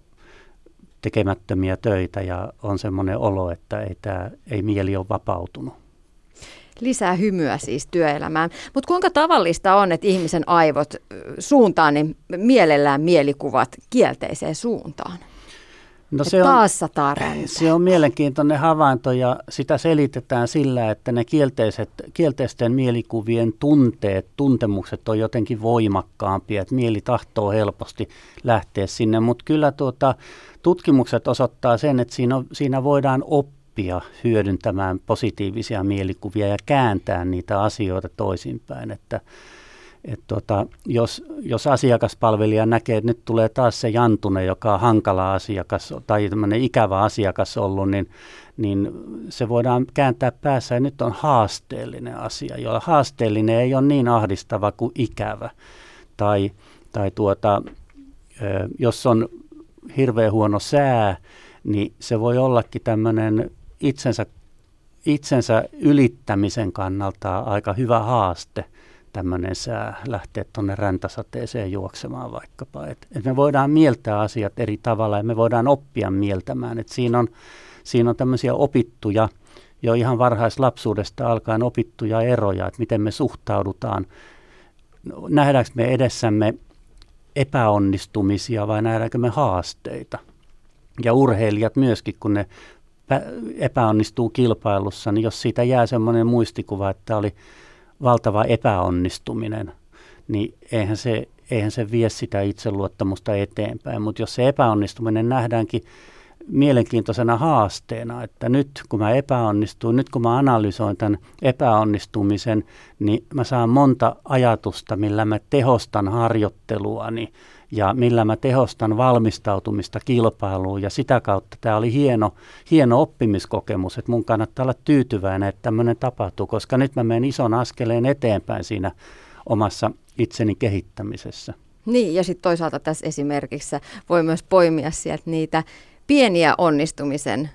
tekemättömiä töitä ja on semmoinen olo, että ei, tää, ei mieli ole vapautunut. Lisää hymyä siis työelämään. Mutta kuinka tavallista on, että ihmisen aivot suuntaa niin mielellään mielikuvat kielteiseen suuntaan? No se on, taas sataa Se on mielenkiintoinen havainto ja sitä selitetään sillä, että ne kielteiset, kielteisten mielikuvien tunteet, tuntemukset on jotenkin voimakkaampia, että mieli tahtoo helposti lähteä sinne, mutta kyllä tuota, tutkimukset osoittaa sen, että siinä, siinä voidaan oppia hyödyntämään positiivisia mielikuvia ja kääntää niitä asioita toisinpäin, että et tota, jos, jos asiakaspalvelija näkee, että nyt tulee taas se jantune, joka on hankala asiakas tai ikävä asiakas ollut, niin, niin se voidaan kääntää päässä ja nyt on haasteellinen asia, jolla haasteellinen ei ole niin ahdistava kuin ikävä. Tai, tai tuota, jos on hirveän huono sää, niin se voi ollakin tämmöinen itsensä, itsensä ylittämisen kannalta aika hyvä haaste – tämmöinen sää lähteä tuonne räntäsateeseen juoksemaan vaikkapa. Et, et me voidaan mieltää asiat eri tavalla ja me voidaan oppia mieltämään. Et siinä, on, siinä on tämmöisiä opittuja, jo ihan varhaislapsuudesta alkaen opittuja eroja, että miten me suhtaudutaan. Nähdäänkö me edessämme epäonnistumisia vai nähdäänkö me haasteita? Ja urheilijat myöskin, kun ne epäonnistuu kilpailussa, niin jos siitä jää semmoinen muistikuva, että oli valtava epäonnistuminen, niin eihän se, eihän se vie sitä itseluottamusta eteenpäin. Mutta jos se epäonnistuminen nähdäänkin mielenkiintoisena haasteena, että nyt kun mä epäonnistuin, nyt kun mä analysoin tämän epäonnistumisen, niin mä saan monta ajatusta, millä mä tehostan harjoitteluani ja millä mä tehostan valmistautumista kilpailuun. Ja sitä kautta tämä oli hieno, hieno oppimiskokemus, että mun kannattaa olla tyytyväinen, että tämmöinen tapahtuu, koska nyt mä menen ison askeleen eteenpäin siinä omassa itseni kehittämisessä. Niin, ja sitten toisaalta tässä esimerkissä voi myös poimia sieltä niitä pieniä onnistumisen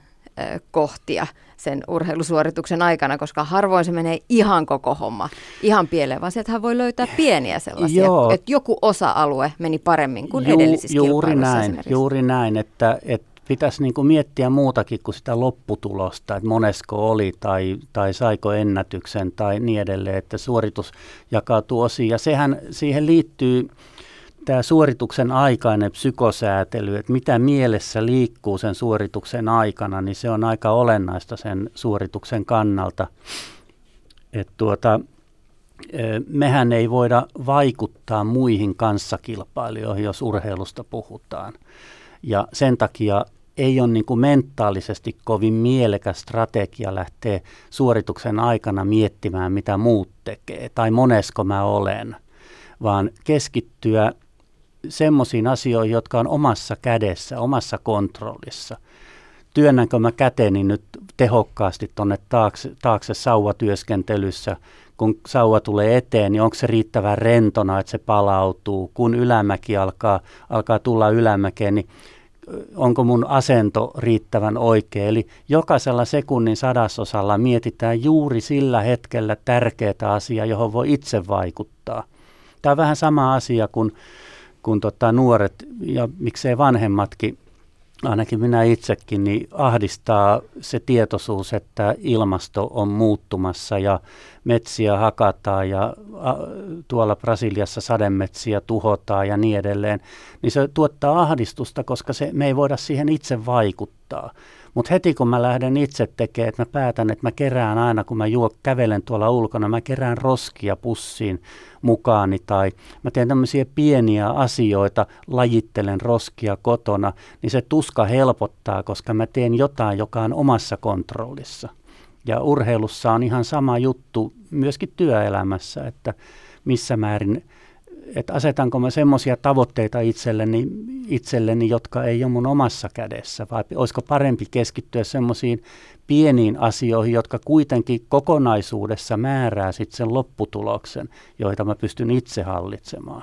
kohtia sen urheilusuorituksen aikana, koska harvoin se menee ihan koko homma ihan pieleen, vaan sieltähän voi löytää pieniä sellaisia, Joo. että joku osa-alue meni paremmin kuin Ju, edellisissä juuri näin, juuri näin, että, että pitäisi niin kuin miettiä muutakin kuin sitä lopputulosta, että monesko oli tai, tai saiko ennätyksen tai niin edelleen, että suoritus jakautuu osiin. Ja sehän siihen liittyy tämä suorituksen aikainen psykosäätely, että mitä mielessä liikkuu sen suorituksen aikana, niin se on aika olennaista sen suorituksen kannalta. Että tuota, mehän ei voida vaikuttaa muihin kanssakilpailijoihin, jos urheilusta puhutaan. Ja sen takia ei ole niin kuin mentaalisesti kovin mielekäs strategia lähteä suorituksen aikana miettimään, mitä muut tekee tai monesko mä olen, vaan keskittyä semmoisiin asioihin, jotka on omassa kädessä, omassa kontrollissa. Työnnänkö mä käteni nyt tehokkaasti tuonne taakse, taakse sauvatyöskentelyssä, kun sauva tulee eteen, niin onko se riittävän rentona, että se palautuu. Kun ylämäki alkaa, alkaa tulla ylämäkeen, niin onko mun asento riittävän oikea. Eli jokaisella sekunnin sadasosalla mietitään juuri sillä hetkellä tärkeää asiaa, johon voi itse vaikuttaa. Tämä on vähän sama asia kuin kun tota nuoret ja miksei vanhemmatkin, ainakin minä itsekin, niin ahdistaa se tietoisuus, että ilmasto on muuttumassa ja metsiä hakataan ja a, tuolla Brasiliassa sademetsiä tuhotaan ja niin edelleen, niin se tuottaa ahdistusta, koska se, me ei voida siihen itse vaikuttaa. Mutta heti kun mä lähden itse tekemään, että mä päätän, että mä kerään aina, kun mä juo, kävelen tuolla ulkona, mä kerään roskia pussiin mukaani tai mä teen tämmöisiä pieniä asioita, lajittelen roskia kotona, niin se tuska helpottaa, koska mä teen jotain, joka on omassa kontrollissa. Ja urheilussa on ihan sama juttu myöskin työelämässä, että missä määrin että asetanko mä semmoisia tavoitteita itselleni, itselleni, jotka ei ole mun omassa kädessä, vai olisiko parempi keskittyä semmoisiin pieniin asioihin, jotka kuitenkin kokonaisuudessa määrää sitten sen lopputuloksen, joita mä pystyn itse hallitsemaan.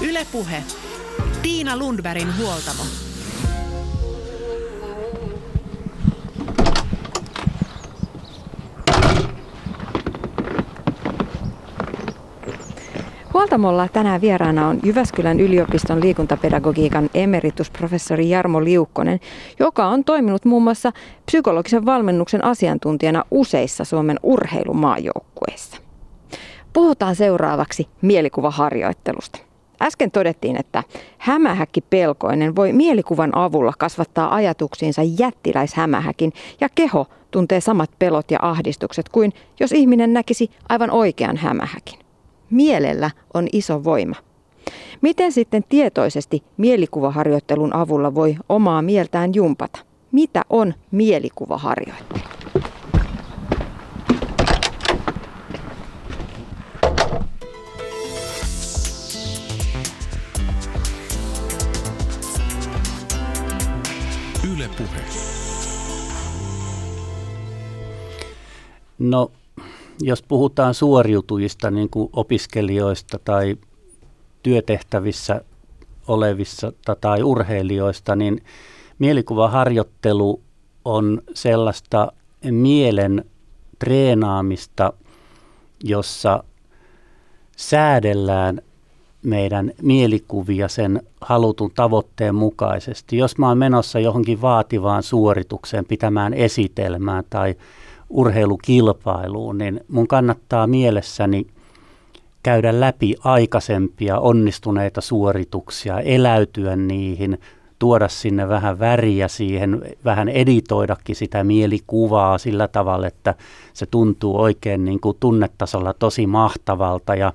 Ylepuhe. Tiina Lundbergin huoltamo. Huoltamolla tänään vieraana on Jyväskylän yliopiston liikuntapedagogiikan emeritusprofessori Jarmo Liukkonen, joka on toiminut muun muassa psykologisen valmennuksen asiantuntijana useissa Suomen urheilumaajoukkueissa. Puhutaan seuraavaksi mielikuvaharjoittelusta. Äsken todettiin, että hämähäkki pelkoinen voi mielikuvan avulla kasvattaa ajatuksiinsa jättiläishämähäkin ja keho tuntee samat pelot ja ahdistukset kuin jos ihminen näkisi aivan oikean hämähäkin. Mielellä on iso voima. Miten sitten tietoisesti mielikuvaharjoittelun avulla voi omaa mieltään jumpata? Mitä on mielikuvaharjoittelu? Yle Puhe. No, jos puhutaan suoriutujista niin kuin opiskelijoista tai työtehtävissä olevissa tai urheilijoista, niin mielikuvaharjoittelu on sellaista mielen treenaamista, jossa säädellään meidän mielikuvia sen halutun tavoitteen mukaisesti. Jos mä oon menossa johonkin vaativaan suoritukseen, pitämään esitelmään tai urheilukilpailuun, niin mun kannattaa mielessäni käydä läpi aikaisempia onnistuneita suorituksia, eläytyä niihin, tuoda sinne vähän väriä siihen, vähän editoidakin sitä mielikuvaa sillä tavalla, että se tuntuu oikein niin kuin tunnetasolla tosi mahtavalta ja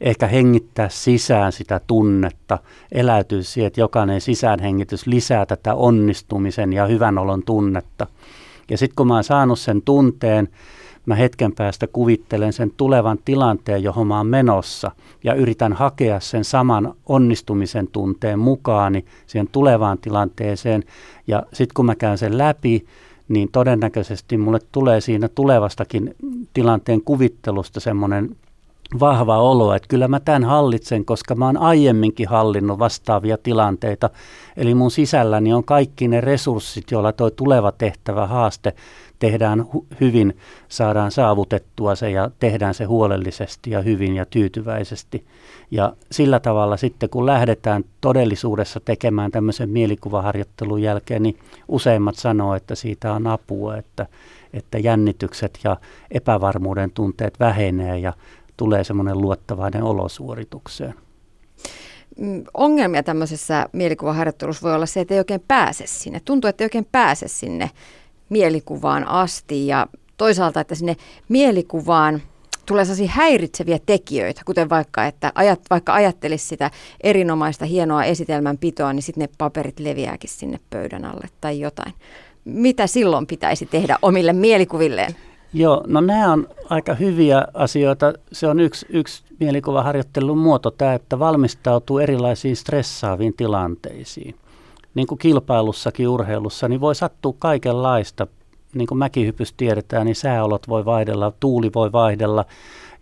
ehkä hengittää sisään sitä tunnetta, eläytyä siihen, että jokainen sisäänhengitys lisää tätä onnistumisen ja hyvän olon tunnetta. Ja sitten kun mä oon saanut sen tunteen, mä hetken päästä kuvittelen sen tulevan tilanteen, johon mä oon menossa ja yritän hakea sen saman onnistumisen tunteen mukaani siihen tulevaan tilanteeseen. Ja sitten kun mä käyn sen läpi, niin todennäköisesti mulle tulee siinä tulevastakin tilanteen kuvittelusta semmoinen vahva olo, että kyllä mä tämän hallitsen, koska mä oon aiemminkin hallinnut vastaavia tilanteita. Eli mun sisälläni on kaikki ne resurssit, joilla tuo tuleva tehtävä haaste tehdään hu- hyvin, saadaan saavutettua se ja tehdään se huolellisesti ja hyvin ja tyytyväisesti. Ja sillä tavalla sitten, kun lähdetään todellisuudessa tekemään tämmöisen mielikuvaharjoittelun jälkeen, niin useimmat sanoo, että siitä on apua, että, että jännitykset ja epävarmuuden tunteet vähenee ja tulee semmoinen luottavainen olosuoritukseen. Mm, ongelmia tämmöisessä mielikuvaharjoittelussa voi olla se, että ei oikein pääse sinne. Tuntuu, että ei oikein pääse sinne mielikuvaan asti ja toisaalta, että sinne mielikuvaan tulee sellaisia häiritseviä tekijöitä, kuten vaikka, että ajat, vaikka ajattelisi sitä erinomaista hienoa esitelmänpitoa, niin sitten ne paperit leviääkin sinne pöydän alle tai jotain. Mitä silloin pitäisi tehdä omille mielikuvilleen? Joo, no nämä on aika hyviä asioita. Se on yksi, yksi mielikuvaharjoittelun muoto tämä, että valmistautuu erilaisiin stressaaviin tilanteisiin. Niin kuin kilpailussakin urheilussa, niin voi sattua kaikenlaista. Niin kuin mäkihypys tiedetään, niin sääolot voi vaihdella, tuuli voi vaihdella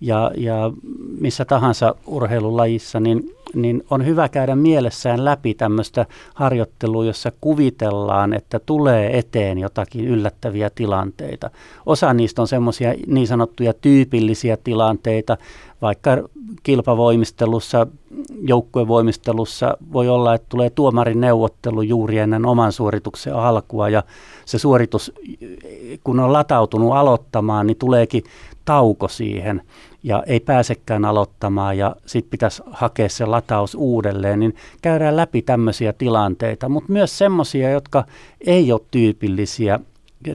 ja, ja missä tahansa urheilulajissa, niin niin on hyvä käydä mielessään läpi tämmöistä harjoittelua, jossa kuvitellaan, että tulee eteen jotakin yllättäviä tilanteita. Osa niistä on semmoisia niin sanottuja tyypillisiä tilanteita, vaikka kilpavoimistelussa, joukkuevoimistelussa voi olla, että tulee tuomarin neuvottelu juuri ennen oman suorituksen alkua ja se suoritus, kun on latautunut aloittamaan, niin tuleekin tauko siihen ja ei pääsekään aloittamaan ja sitten pitäisi hakea se lataus uudelleen, niin käydään läpi tämmöisiä tilanteita, mutta myös semmoisia, jotka ei ole tyypillisiä.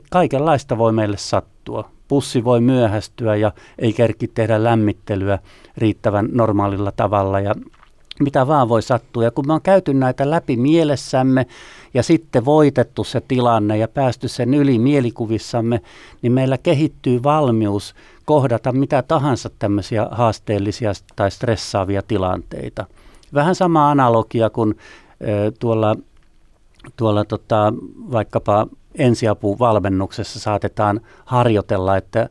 Kaikenlaista voi meille sattua. Pussi voi myöhästyä ja ei kerki tehdä lämmittelyä riittävän normaalilla tavalla ja mitä vaan voi sattua. Ja kun me on käyty näitä läpi mielessämme ja sitten voitettu se tilanne ja päästy sen yli mielikuvissamme, niin meillä kehittyy valmius kohdata mitä tahansa tämmöisiä haasteellisia tai stressaavia tilanteita. Vähän sama analogia kuin tuolla, tuolla tota, vaikkapa ensiapuvalmennuksessa saatetaan harjoitella, että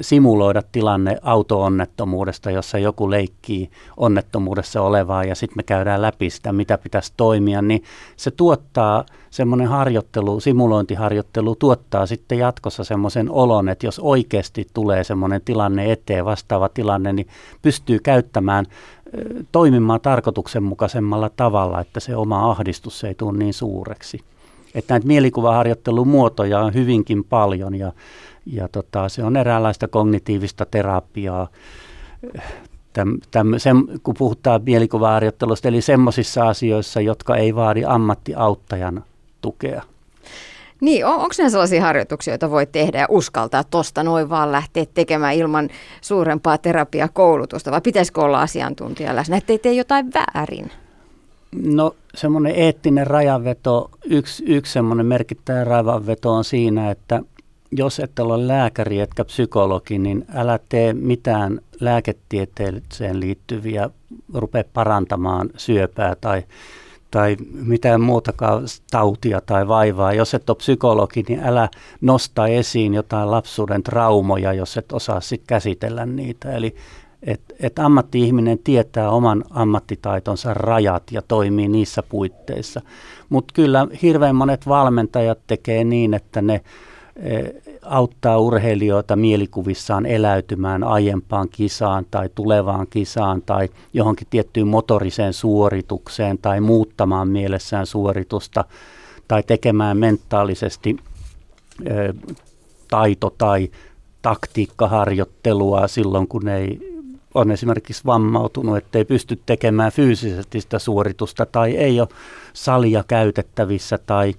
simuloida tilanne auto-onnettomuudesta, jossa joku leikkii onnettomuudessa olevaa ja sitten me käydään läpi sitä, mitä pitäisi toimia, niin se tuottaa semmoinen harjoittelu, simulointiharjoittelu tuottaa sitten jatkossa semmoisen olon, että jos oikeasti tulee semmoinen tilanne eteen, vastaava tilanne, niin pystyy käyttämään toimimaan tarkoituksenmukaisemmalla tavalla, että se oma ahdistus ei tule niin suureksi. Että näitä mielikuvaharjoittelun muotoja on hyvinkin paljon ja, ja tota, se on eräänlaista kognitiivista terapiaa. Täm, täm, sen, kun puhutaan mielikuvaharjoittelusta, eli semmoisissa asioissa, jotka ei vaadi ammattiauttajan tukea. Niin, on, onko ne sellaisia harjoituksia, joita voi tehdä ja uskaltaa tuosta noin vaan lähteä tekemään ilman suurempaa terapiakoulutusta, vai pitäisikö olla asiantuntija läsnä, ettei tee jotain väärin? No semmoinen eettinen rajanveto, yksi, yksi semmoinen merkittävä rajanveto on siinä, että jos et ole lääkäri etkä psykologi, niin älä tee mitään lääketieteeseen liittyviä, rupea parantamaan syöpää tai, tai mitään muutakaan tautia tai vaivaa. Jos et ole psykologi, niin älä nosta esiin jotain lapsuuden traumoja, jos et osaa sitten käsitellä niitä. Eli että et ammatti-ihminen tietää oman ammattitaitonsa rajat ja toimii niissä puitteissa. Mutta kyllä hirveän monet valmentajat tekee niin, että ne auttaa urheilijoita mielikuvissaan eläytymään aiempaan kisaan tai tulevaan kisaan tai johonkin tiettyyn motoriseen suoritukseen tai muuttamaan mielessään suoritusta tai tekemään mentaalisesti e, taito- tai taktiikkaharjoittelua silloin, kun ei on esimerkiksi vammautunut, ettei pysty tekemään fyysisesti sitä suoritusta tai ei ole salia käytettävissä tai,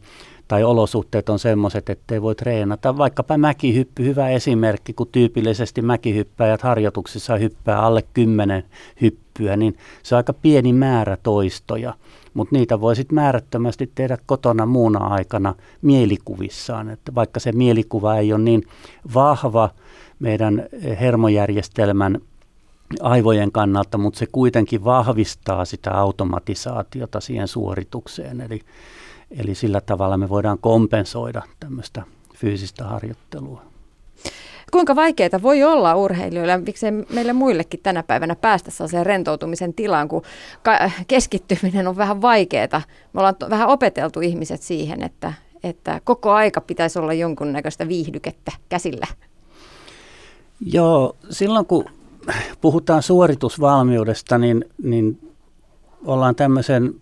tai olosuhteet on semmoiset, ettei voi treenata. Vaikkapa mäkihyppy, hyvä esimerkki, kun tyypillisesti mäkihyppäjät harjoituksissa hyppää alle 10 hyppyä, niin se on aika pieni määrä toistoja, mutta niitä voi sitten määrättömästi tehdä kotona muuna aikana mielikuvissaan, että vaikka se mielikuva ei ole niin vahva meidän hermojärjestelmän aivojen kannalta, mutta se kuitenkin vahvistaa sitä automatisaatiota siihen suoritukseen. Eli, eli sillä tavalla me voidaan kompensoida tämmöistä fyysistä harjoittelua. Kuinka vaikeaa voi olla urheilijoille, miksei meille muillekin tänä päivänä päästä sellaiseen rentoutumisen tilaan, kun keskittyminen on vähän vaikeaa. Me ollaan vähän opeteltu ihmiset siihen, että, että koko aika pitäisi olla jonkunnäköistä viihdykettä käsillä. Joo, silloin kun puhutaan suoritusvalmiudesta, niin, niin ollaan tämmöisen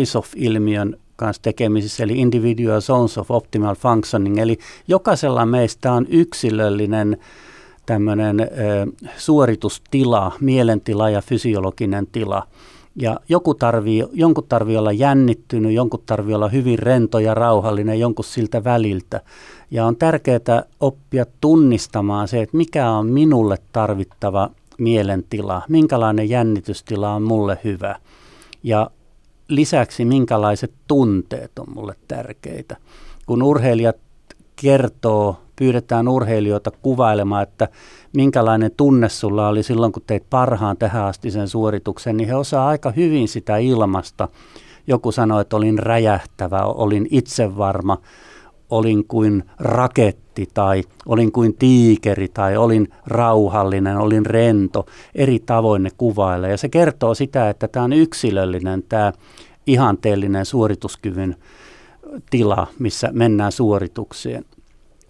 ISOF-ilmiön kanssa tekemisissä, eli Individual Zones of Optimal Functioning, eli jokaisella meistä on yksilöllinen tämmöinen suoritustila, mielentila ja fysiologinen tila. Ja joku tarvii, jonkun tarvii olla jännittynyt, jonkun tarvii olla hyvin rento ja rauhallinen, jonkun siltä väliltä. Ja on tärkeää oppia tunnistamaan se, että mikä on minulle tarvittava mielentila, minkälainen jännitystila on mulle hyvä. Ja lisäksi minkälaiset tunteet on mulle tärkeitä. Kun urheilijat kertoo, pyydetään urheilijoita kuvailemaan, että minkälainen tunne sulla oli silloin, kun teit parhaan tähän asti sen suorituksen, niin he osaa aika hyvin sitä ilmasta. Joku sanoi, että olin räjähtävä, olin itsevarma, olin kuin raketti tai olin kuin tiikeri tai olin rauhallinen, olin rento. Eri tavoin ne kuvailee. Ja se kertoo sitä, että tämä on yksilöllinen, tämä ihanteellinen suorituskyvyn tila, missä mennään suoritukseen.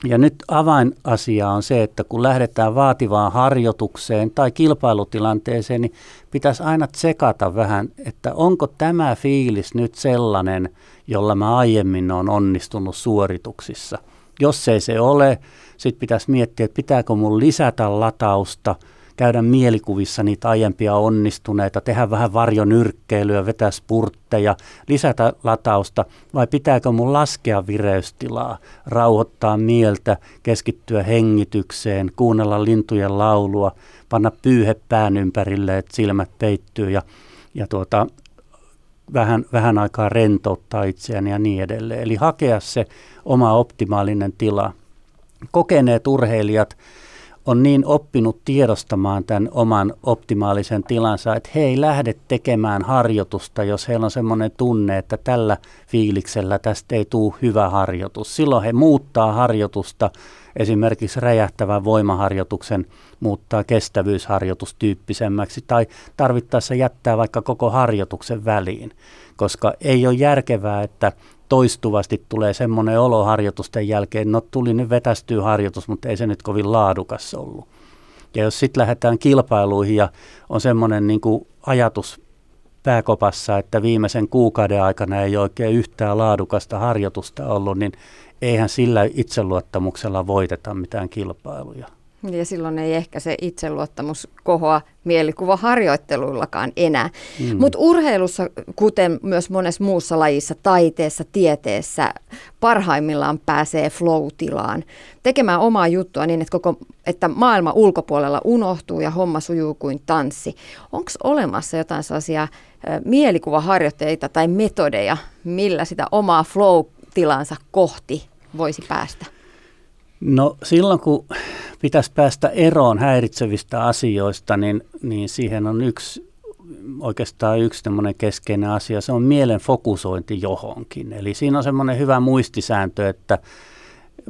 Ja nyt avainasia on se, että kun lähdetään vaativaan harjoitukseen tai kilpailutilanteeseen, niin pitäisi aina tsekata vähän, että onko tämä fiilis nyt sellainen, jolla mä aiemmin olen onnistunut suorituksissa. Jos ei se ole, sitten pitäisi miettiä, että pitääkö mun lisätä latausta – käydä mielikuvissa niitä aiempia onnistuneita, tehdä vähän varjonyrkkeilyä, vetää spurtteja, lisätä latausta, vai pitääkö mun laskea vireystilaa, rauhoittaa mieltä, keskittyä hengitykseen, kuunnella lintujen laulua, panna pyyhe pään ympärille, että silmät peittyy ja, ja tuota, vähän, vähän aikaa rentouttaa itseään ja niin edelleen. Eli hakea se oma optimaalinen tila. Kokeneet urheilijat on niin oppinut tiedostamaan tämän oman optimaalisen tilansa, että he ei lähde tekemään harjoitusta, jos heillä on semmoinen tunne, että tällä fiiliksellä tästä ei tule hyvä harjoitus. Silloin he muuttaa harjoitusta, esimerkiksi räjähtävän voimaharjoituksen muuttaa kestävyysharjoitustyyppisemmäksi tai tarvittaessa jättää vaikka koko harjoituksen väliin, koska ei ole järkevää, että toistuvasti tulee semmoinen olo harjoitusten jälkeen, no tuli nyt vetästyy harjoitus, mutta ei se nyt kovin laadukas ollut. Ja jos sitten lähdetään kilpailuihin ja on semmoinen niin ajatus pääkopassa, että viimeisen kuukauden aikana ei oikein yhtään laadukasta harjoitusta ollut, niin eihän sillä itseluottamuksella voiteta mitään kilpailuja. Ja silloin ei ehkä se itseluottamus kohoa mielikuvaharjoitteluillakaan enää. Mm. Mutta urheilussa, kuten myös monessa muussa lajissa, taiteessa, tieteessä, parhaimmillaan pääsee flow-tilaan. Tekemään omaa juttua niin, että, koko, että maailma ulkopuolella unohtuu ja homma sujuu kuin tanssi. Onko olemassa jotain sellaisia mielikuvaharjoitteita tai metodeja, millä sitä omaa flow-tilansa kohti voisi päästä? No silloin kun pitäisi päästä eroon häiritsevistä asioista, niin, niin siihen on yksi oikeastaan yksi keskeinen asia, se on mielen fokusointi johonkin. Eli siinä on semmoinen hyvä muistisääntö, että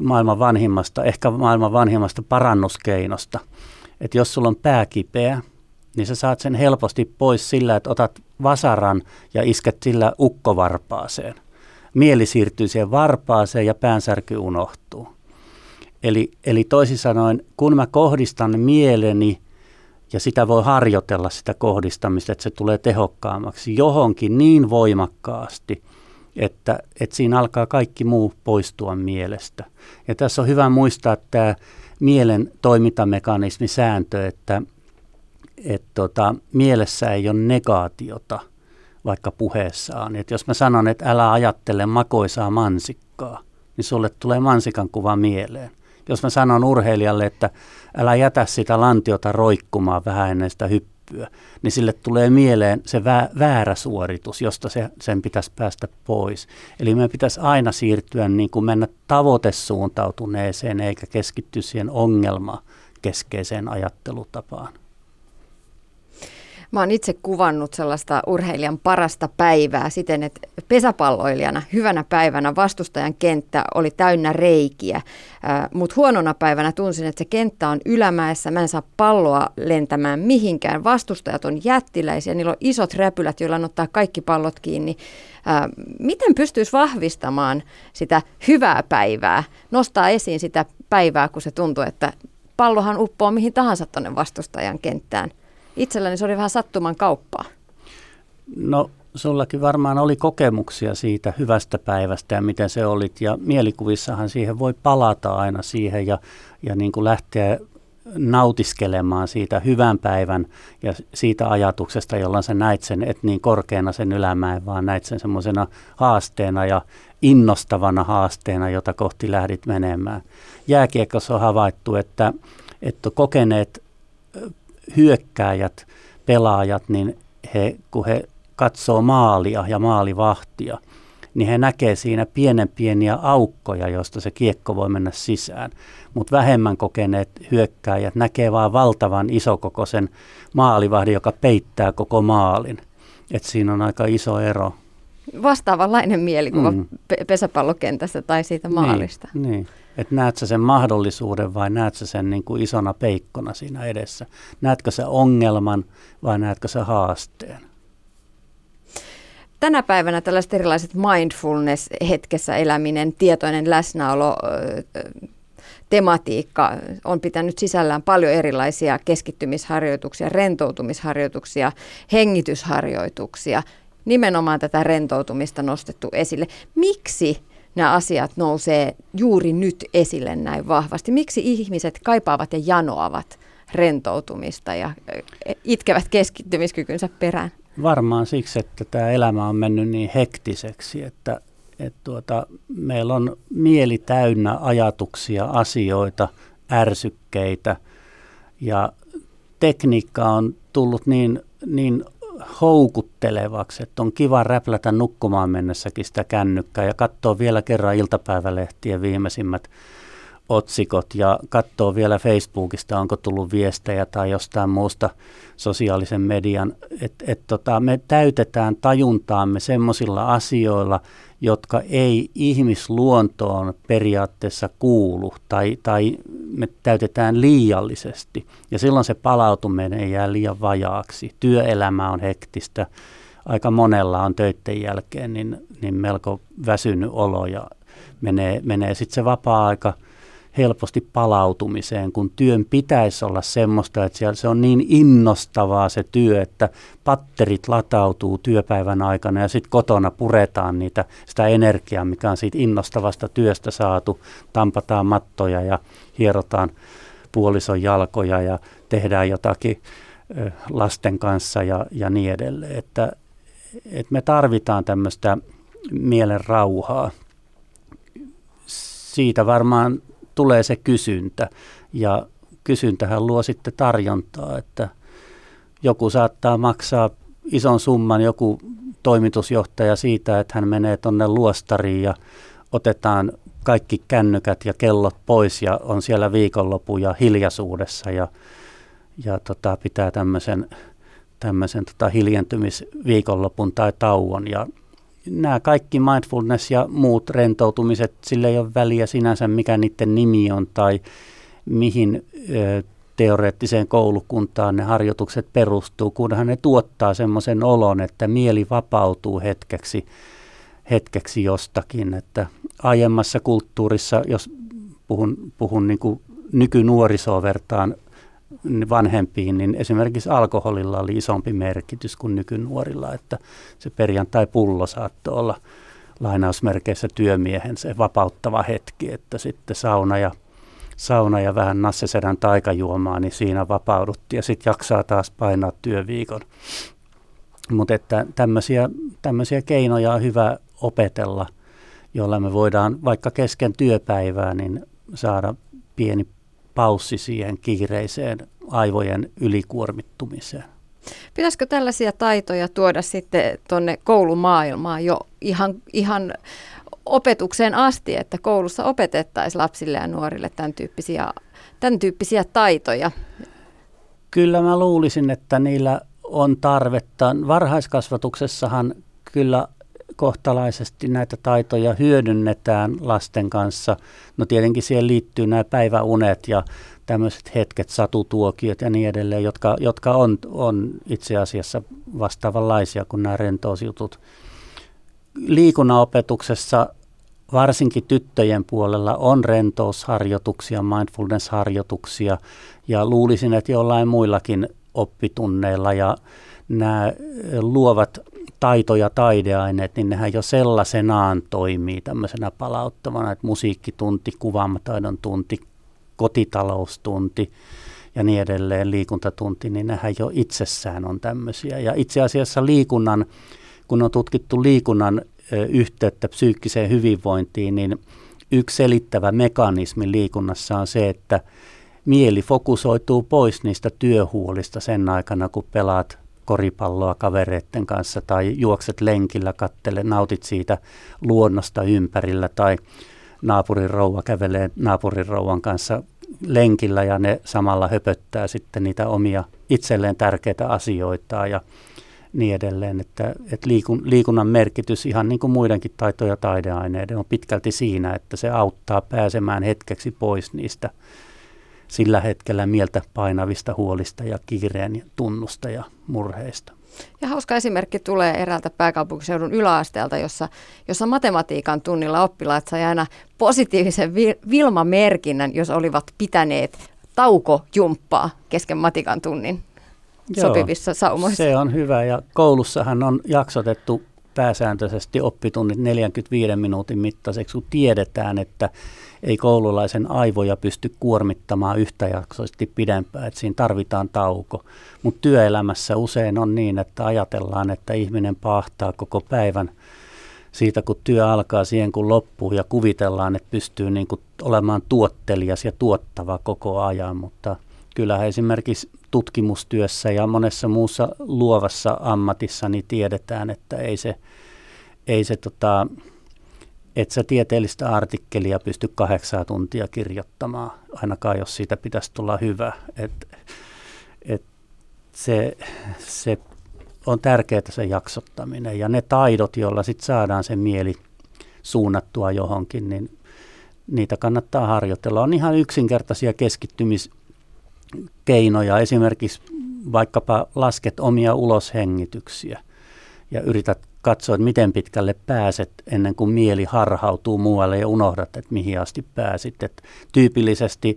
maailman vanhimmasta, ehkä maailman vanhimmasta parannuskeinosta, että jos sulla on pää kipeä, niin sä saat sen helposti pois sillä, että otat vasaran ja isket sillä ukkovarpaaseen. Mieli siirtyy siihen varpaaseen ja päänsärky unohtuu. Eli, eli toisin sanoen, kun mä kohdistan mieleni, ja sitä voi harjoitella sitä kohdistamista, että se tulee tehokkaammaksi johonkin niin voimakkaasti, että, että siinä alkaa kaikki muu poistua mielestä. Ja tässä on hyvä muistaa tämä mielen toimintamekanismi sääntö, että, että tota, mielessä ei ole negaatiota, vaikka puheessaan. Että jos mä sanon, että älä ajattele makoisaa mansikkaa, niin sulle tulee mansikan kuva mieleen jos mä sanon urheilijalle, että älä jätä sitä lantiota roikkumaan vähän ennen sitä hyppyä, niin sille tulee mieleen se väärä suoritus, josta se, sen pitäisi päästä pois. Eli meidän pitäisi aina siirtyä niin kuin mennä tavoitesuuntautuneeseen eikä keskittyä siihen ongelma keskeiseen ajattelutapaan. Mä oon itse kuvannut sellaista urheilijan parasta päivää siten, että pesäpalloilijana hyvänä päivänä vastustajan kenttä oli täynnä reikiä, mutta huonona päivänä tunsin, että se kenttä on ylämäessä, mä en saa palloa lentämään mihinkään. Vastustajat on jättiläisiä, niillä on isot räpylät, joilla on ottaa kaikki pallot kiinni. Miten pystyisi vahvistamaan sitä hyvää päivää, nostaa esiin sitä päivää, kun se tuntuu, että pallohan uppoo mihin tahansa tuonne vastustajan kenttään – itselläni se oli vähän sattuman kauppaa. No sullakin varmaan oli kokemuksia siitä hyvästä päivästä ja miten se olit. Ja mielikuvissahan siihen voi palata aina siihen ja, ja niin kuin lähteä nautiskelemaan siitä hyvän päivän ja siitä ajatuksesta, jolla sä näit sen, et niin korkeana sen ylämäen, vaan näit sen semmoisena haasteena ja innostavana haasteena, jota kohti lähdit menemään. Jääkiekossa on havaittu, että, että kokeneet hyökkääjät, pelaajat, niin he, kun he katsoo maalia ja maalivahtia, niin he näkee siinä pienen pieniä aukkoja, joista se kiekko voi mennä sisään. Mutta vähemmän kokeneet hyökkääjät näkee vain valtavan isokokoisen maalivahdin, joka peittää koko maalin. Et siinä on aika iso ero. Vastaavanlainen mielikuva mm. pesäpallokentästä tai siitä maalista. Niin, niin. Että näet sä sen mahdollisuuden vai näet sä sen niin kuin isona peikkona siinä edessä? Näetkö sä ongelman vai näetkö sä haasteen? Tänä päivänä tällaiset erilaiset mindfulness-hetkessä eläminen, tietoinen läsnäolo, tematiikka on pitänyt sisällään paljon erilaisia keskittymisharjoituksia, rentoutumisharjoituksia, hengitysharjoituksia. Nimenomaan tätä rentoutumista nostettu esille. Miksi nämä asiat nousee juuri nyt esille näin vahvasti? Miksi ihmiset kaipaavat ja janoavat rentoutumista ja itkevät keskittymiskykynsä perään? Varmaan siksi, että tämä elämä on mennyt niin hektiseksi, että, että tuota, meillä on mieli täynnä ajatuksia, asioita, ärsykkeitä ja tekniikka on tullut niin, niin houkuttelevaksi, että on kiva räplätä nukkumaan mennessäkin sitä kännykkää ja katsoa vielä kerran iltapäivälehtien viimeisimmät otsikot ja katsoo vielä Facebookista, onko tullut viestejä tai jostain muusta sosiaalisen median. että et tota, me täytetään tajuntaamme semmoisilla asioilla, jotka ei ihmisluontoon periaatteessa kuulu tai, tai me täytetään liiallisesti. Ja silloin se palautuminen jää liian vajaaksi. Työelämä on hektistä. Aika monella on töiden jälkeen niin, niin melko väsynyt olo ja menee, menee sitten se vapaa-aika – helposti palautumiseen, kun työn pitäisi olla semmoista, että siellä se on niin innostavaa se työ, että patterit latautuu työpäivän aikana ja sitten kotona puretaan niitä, sitä energiaa, mikä on siitä innostavasta työstä saatu, tampataan mattoja ja hierotaan puolison jalkoja ja tehdään jotakin lasten kanssa ja, ja niin edelleen. Että, että me tarvitaan tämmöistä mielen rauhaa. Siitä varmaan tulee se kysyntä. Ja kysyntähän luo sitten tarjontaa, että joku saattaa maksaa ison summan, joku toimitusjohtaja siitä, että hän menee tuonne luostariin ja otetaan kaikki kännykät ja kellot pois ja on siellä viikonlopu ja hiljaisuudessa ja, ja tota, pitää tämmöisen, tämmöisen tota hiljentymisviikonlopun tai tauon. Ja nämä kaikki mindfulness ja muut rentoutumiset, sillä ei ole väliä sinänsä, mikä niiden nimi on tai mihin ö, teoreettiseen koulukuntaan ne harjoitukset perustuu, kunhan ne tuottaa semmoisen olon, että mieli vapautuu hetkeksi, hetkeksi jostakin. Että aiemmassa kulttuurissa, jos puhun, puhun niin kuin nykynuorisoa vertaan vanhempiin, niin esimerkiksi alkoholilla oli isompi merkitys kuin nykynuorilla, että se perjantai-pullo saattoi olla lainausmerkeissä työmiehen se vapauttava hetki, että sitten sauna ja, sauna ja vähän nassesedän taikajuomaa, niin siinä vapauduttiin ja sitten jaksaa taas painaa työviikon. Mutta että tämmöisiä, tämmöisiä keinoja on hyvä opetella, joilla me voidaan vaikka kesken työpäivää niin saada pieni paussi siihen kiireiseen aivojen ylikuormittumiseen. Pitäisikö tällaisia taitoja tuoda sitten tuonne koulumaailmaan jo ihan, ihan opetukseen asti, että koulussa opetettaisiin lapsille ja nuorille tämän tyyppisiä, tämän tyyppisiä taitoja? Kyllä mä luulisin, että niillä on tarvetta. Varhaiskasvatuksessahan kyllä kohtalaisesti näitä taitoja hyödynnetään lasten kanssa. No tietenkin siihen liittyy nämä päiväunet ja tämmöiset hetket, satutuokiot ja niin edelleen, jotka, jotka on, on itse asiassa vastaavanlaisia kuin nämä rentousjutut. Liikunnanopetuksessa varsinkin tyttöjen puolella on rentousharjoituksia, mindfulness-harjoituksia ja luulisin, että jollain muillakin oppitunneilla ja nämä luovat taito- ja taideaineet, niin nehän jo sellaisenaan toimii tämmöisenä palauttavana, että musiikkitunti, kuvaamataidon tunti, kotitaloustunti ja niin edelleen, liikuntatunti, niin nehän jo itsessään on tämmöisiä. Ja itse asiassa liikunnan, kun on tutkittu liikunnan yhteyttä psyykkiseen hyvinvointiin, niin yksi selittävä mekanismi liikunnassa on se, että mieli fokusoituu pois niistä työhuolista sen aikana, kun pelaat koripalloa kavereiden kanssa tai juokset lenkillä, kattele, nautit siitä luonnosta ympärillä tai naapurin rouva kävelee naapurin rouvan kanssa lenkillä ja ne samalla höpöttää sitten niitä omia itselleen tärkeitä asioita ja niin edelleen, että, että liikun, liikunnan merkitys ihan niin kuin muidenkin taito- ja taideaineiden on pitkälti siinä, että se auttaa pääsemään hetkeksi pois niistä sillä hetkellä mieltä painavista huolista ja kiireen tunnusta ja murheista. Ja hauska esimerkki tulee eräältä pääkaupunkiseudun yläasteelta, jossa, jossa matematiikan tunnilla oppilaat sai aina positiivisen Vilma-merkinnän, jos olivat pitäneet taukojumppaa kesken matikan tunnin Joo, sopivissa saumoissa. Se on hyvä ja koulussahan on jaksotettu pääsääntöisesti oppitunnit 45 minuutin mittaiseksi, kun tiedetään, että ei koululaisen aivoja pysty kuormittamaan yhtäjaksoisesti pidempään, että siinä tarvitaan tauko. Mutta työelämässä usein on niin, että ajatellaan, että ihminen pahtaa koko päivän siitä, kun työ alkaa siihen, kun loppuu ja kuvitellaan, että pystyy niin kuin olemaan tuottelias ja tuottava koko ajan, mutta kyllähän esimerkiksi tutkimustyössä ja monessa muussa luovassa ammatissa niin tiedetään, että ei se, ei se tota, et sä tieteellistä artikkelia pysty kahdeksaa tuntia kirjoittamaan, ainakaan jos siitä pitäisi tulla hyvä. Et, et se, se on tärkeää se jaksottaminen ja ne taidot, joilla sit saadaan se mieli suunnattua johonkin, niin niitä kannattaa harjoitella. On ihan yksinkertaisia keskittymiskeinoja, esimerkiksi vaikkapa lasket omia uloshengityksiä ja yrität katsoa, että miten pitkälle pääset ennen kuin mieli harhautuu muualle ja unohdat, että mihin asti pääsit. Et tyypillisesti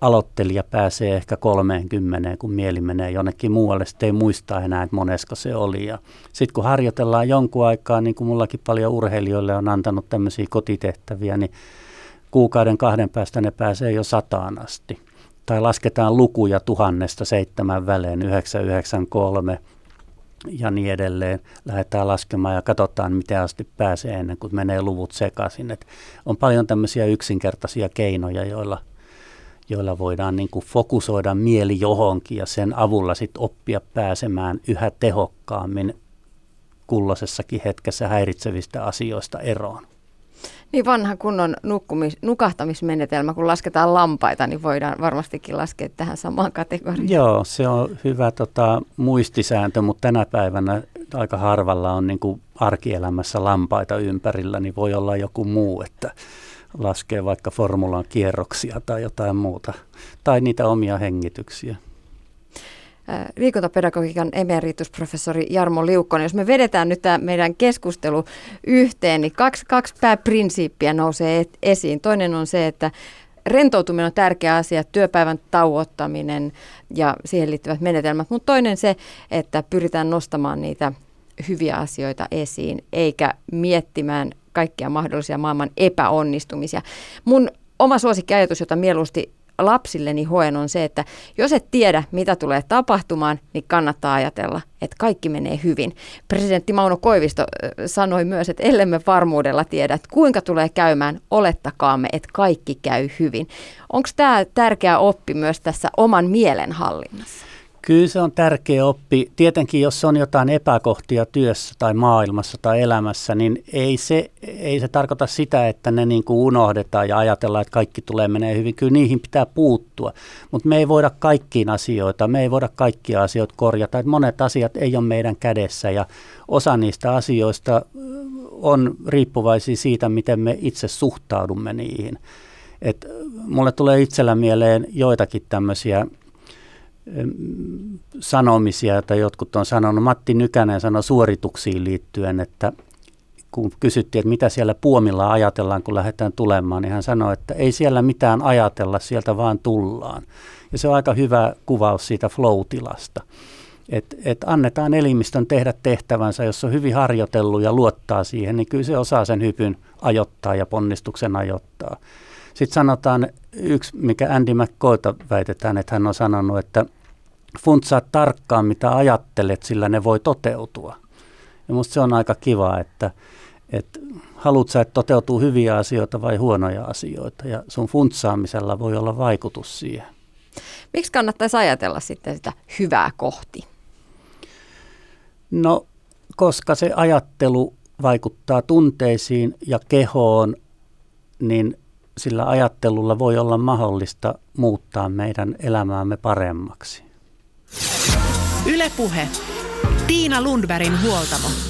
aloittelija pääsee ehkä 30, kun mieli menee jonnekin muualle, sitten ei muista enää, että monesko se oli. Sitten kun harjoitellaan jonkun aikaa, niin kuin mullakin paljon urheilijoille on antanut tämmöisiä kotitehtäviä, niin kuukauden kahden päästä ne pääsee jo sataan asti. Tai lasketaan lukuja tuhannesta seitsemän välein, 993 ja niin edelleen. Lähdetään laskemaan ja katsotaan, miten asti pääsee ennen kuin menee luvut sekaisin. Et on paljon tämmöisiä yksinkertaisia keinoja, joilla, joilla voidaan niin kuin fokusoida mieli johonkin ja sen avulla sit oppia pääsemään yhä tehokkaammin kulloisessakin hetkessä häiritsevistä asioista eroon. Niin vanha kunnon nukkumis, nukahtamismenetelmä, kun lasketaan lampaita, niin voidaan varmastikin laskea tähän samaan kategoriaan. Joo, se on hyvä tota, muistisääntö, mutta tänä päivänä aika harvalla on niin kuin arkielämässä lampaita ympärillä, niin voi olla joku muu, että laskee vaikka formulan kierroksia tai jotain muuta, tai niitä omia hengityksiä liikuntapedagogiikan emeritusprofessori Jarmo Liukkonen. Jos me vedetään nyt tämä meidän keskustelu yhteen, niin kaksi, kaksi pääprinsiippiä nousee esiin. Toinen on se, että rentoutuminen on tärkeä asia, työpäivän tauottaminen ja siihen liittyvät menetelmät, mutta toinen se, että pyritään nostamaan niitä hyviä asioita esiin, eikä miettimään kaikkia mahdollisia maailman epäonnistumisia. Mun oma suosikkiajatus, jota mieluusti lapsilleni hoen on se, että jos et tiedä, mitä tulee tapahtumaan, niin kannattaa ajatella, että kaikki menee hyvin. Presidentti Mauno Koivisto sanoi myös, että ellemme varmuudella tiedä, että kuinka tulee käymään, olettakaamme, että kaikki käy hyvin. Onko tämä tärkeä oppi myös tässä oman mielenhallinnassa? Kyllä se on tärkeä oppi. Tietenkin jos on jotain epäkohtia työssä tai maailmassa tai elämässä, niin ei se, ei se tarkoita sitä, että ne niin kuin unohdetaan ja ajatellaan, että kaikki tulee menee hyvin. Kyllä niihin pitää puuttua, mutta me ei voida kaikkiin asioita, me ei voida kaikkia asioita korjata. Että monet asiat ei ole meidän kädessä ja osa niistä asioista on riippuvaisia siitä, miten me itse suhtaudumme niihin. Et mulle tulee itsellä mieleen joitakin tämmöisiä sanomisia, joita jotkut on sanonut. Matti Nykänen sanoi suorituksiin liittyen, että kun kysyttiin, että mitä siellä puomilla ajatellaan, kun lähdetään tulemaan, niin hän sanoi, että ei siellä mitään ajatella, sieltä vaan tullaan. Ja se on aika hyvä kuvaus siitä flow-tilasta. Että et annetaan elimistön tehdä tehtävänsä, jos on hyvin harjoitellut ja luottaa siihen, niin kyllä se osaa sen hypyn ajoittaa ja ponnistuksen ajoittaa. Sitten sanotaan yksi, mikä Andy McCoyta väitetään, että hän on sanonut, että funtsaa tarkkaan, mitä ajattelet, sillä ne voi toteutua. Ja musta se on aika kiva, että, että haluat sä, että toteutuu hyviä asioita vai huonoja asioita, ja sun funtsaamisella voi olla vaikutus siihen. Miksi kannattaisi ajatella sitten sitä hyvää kohti? No, koska se ajattelu vaikuttaa tunteisiin ja kehoon, niin sillä ajattelulla voi olla mahdollista muuttaa meidän elämäämme paremmaksi. Ylepuhe. Tiina Lundbergin huoltamo.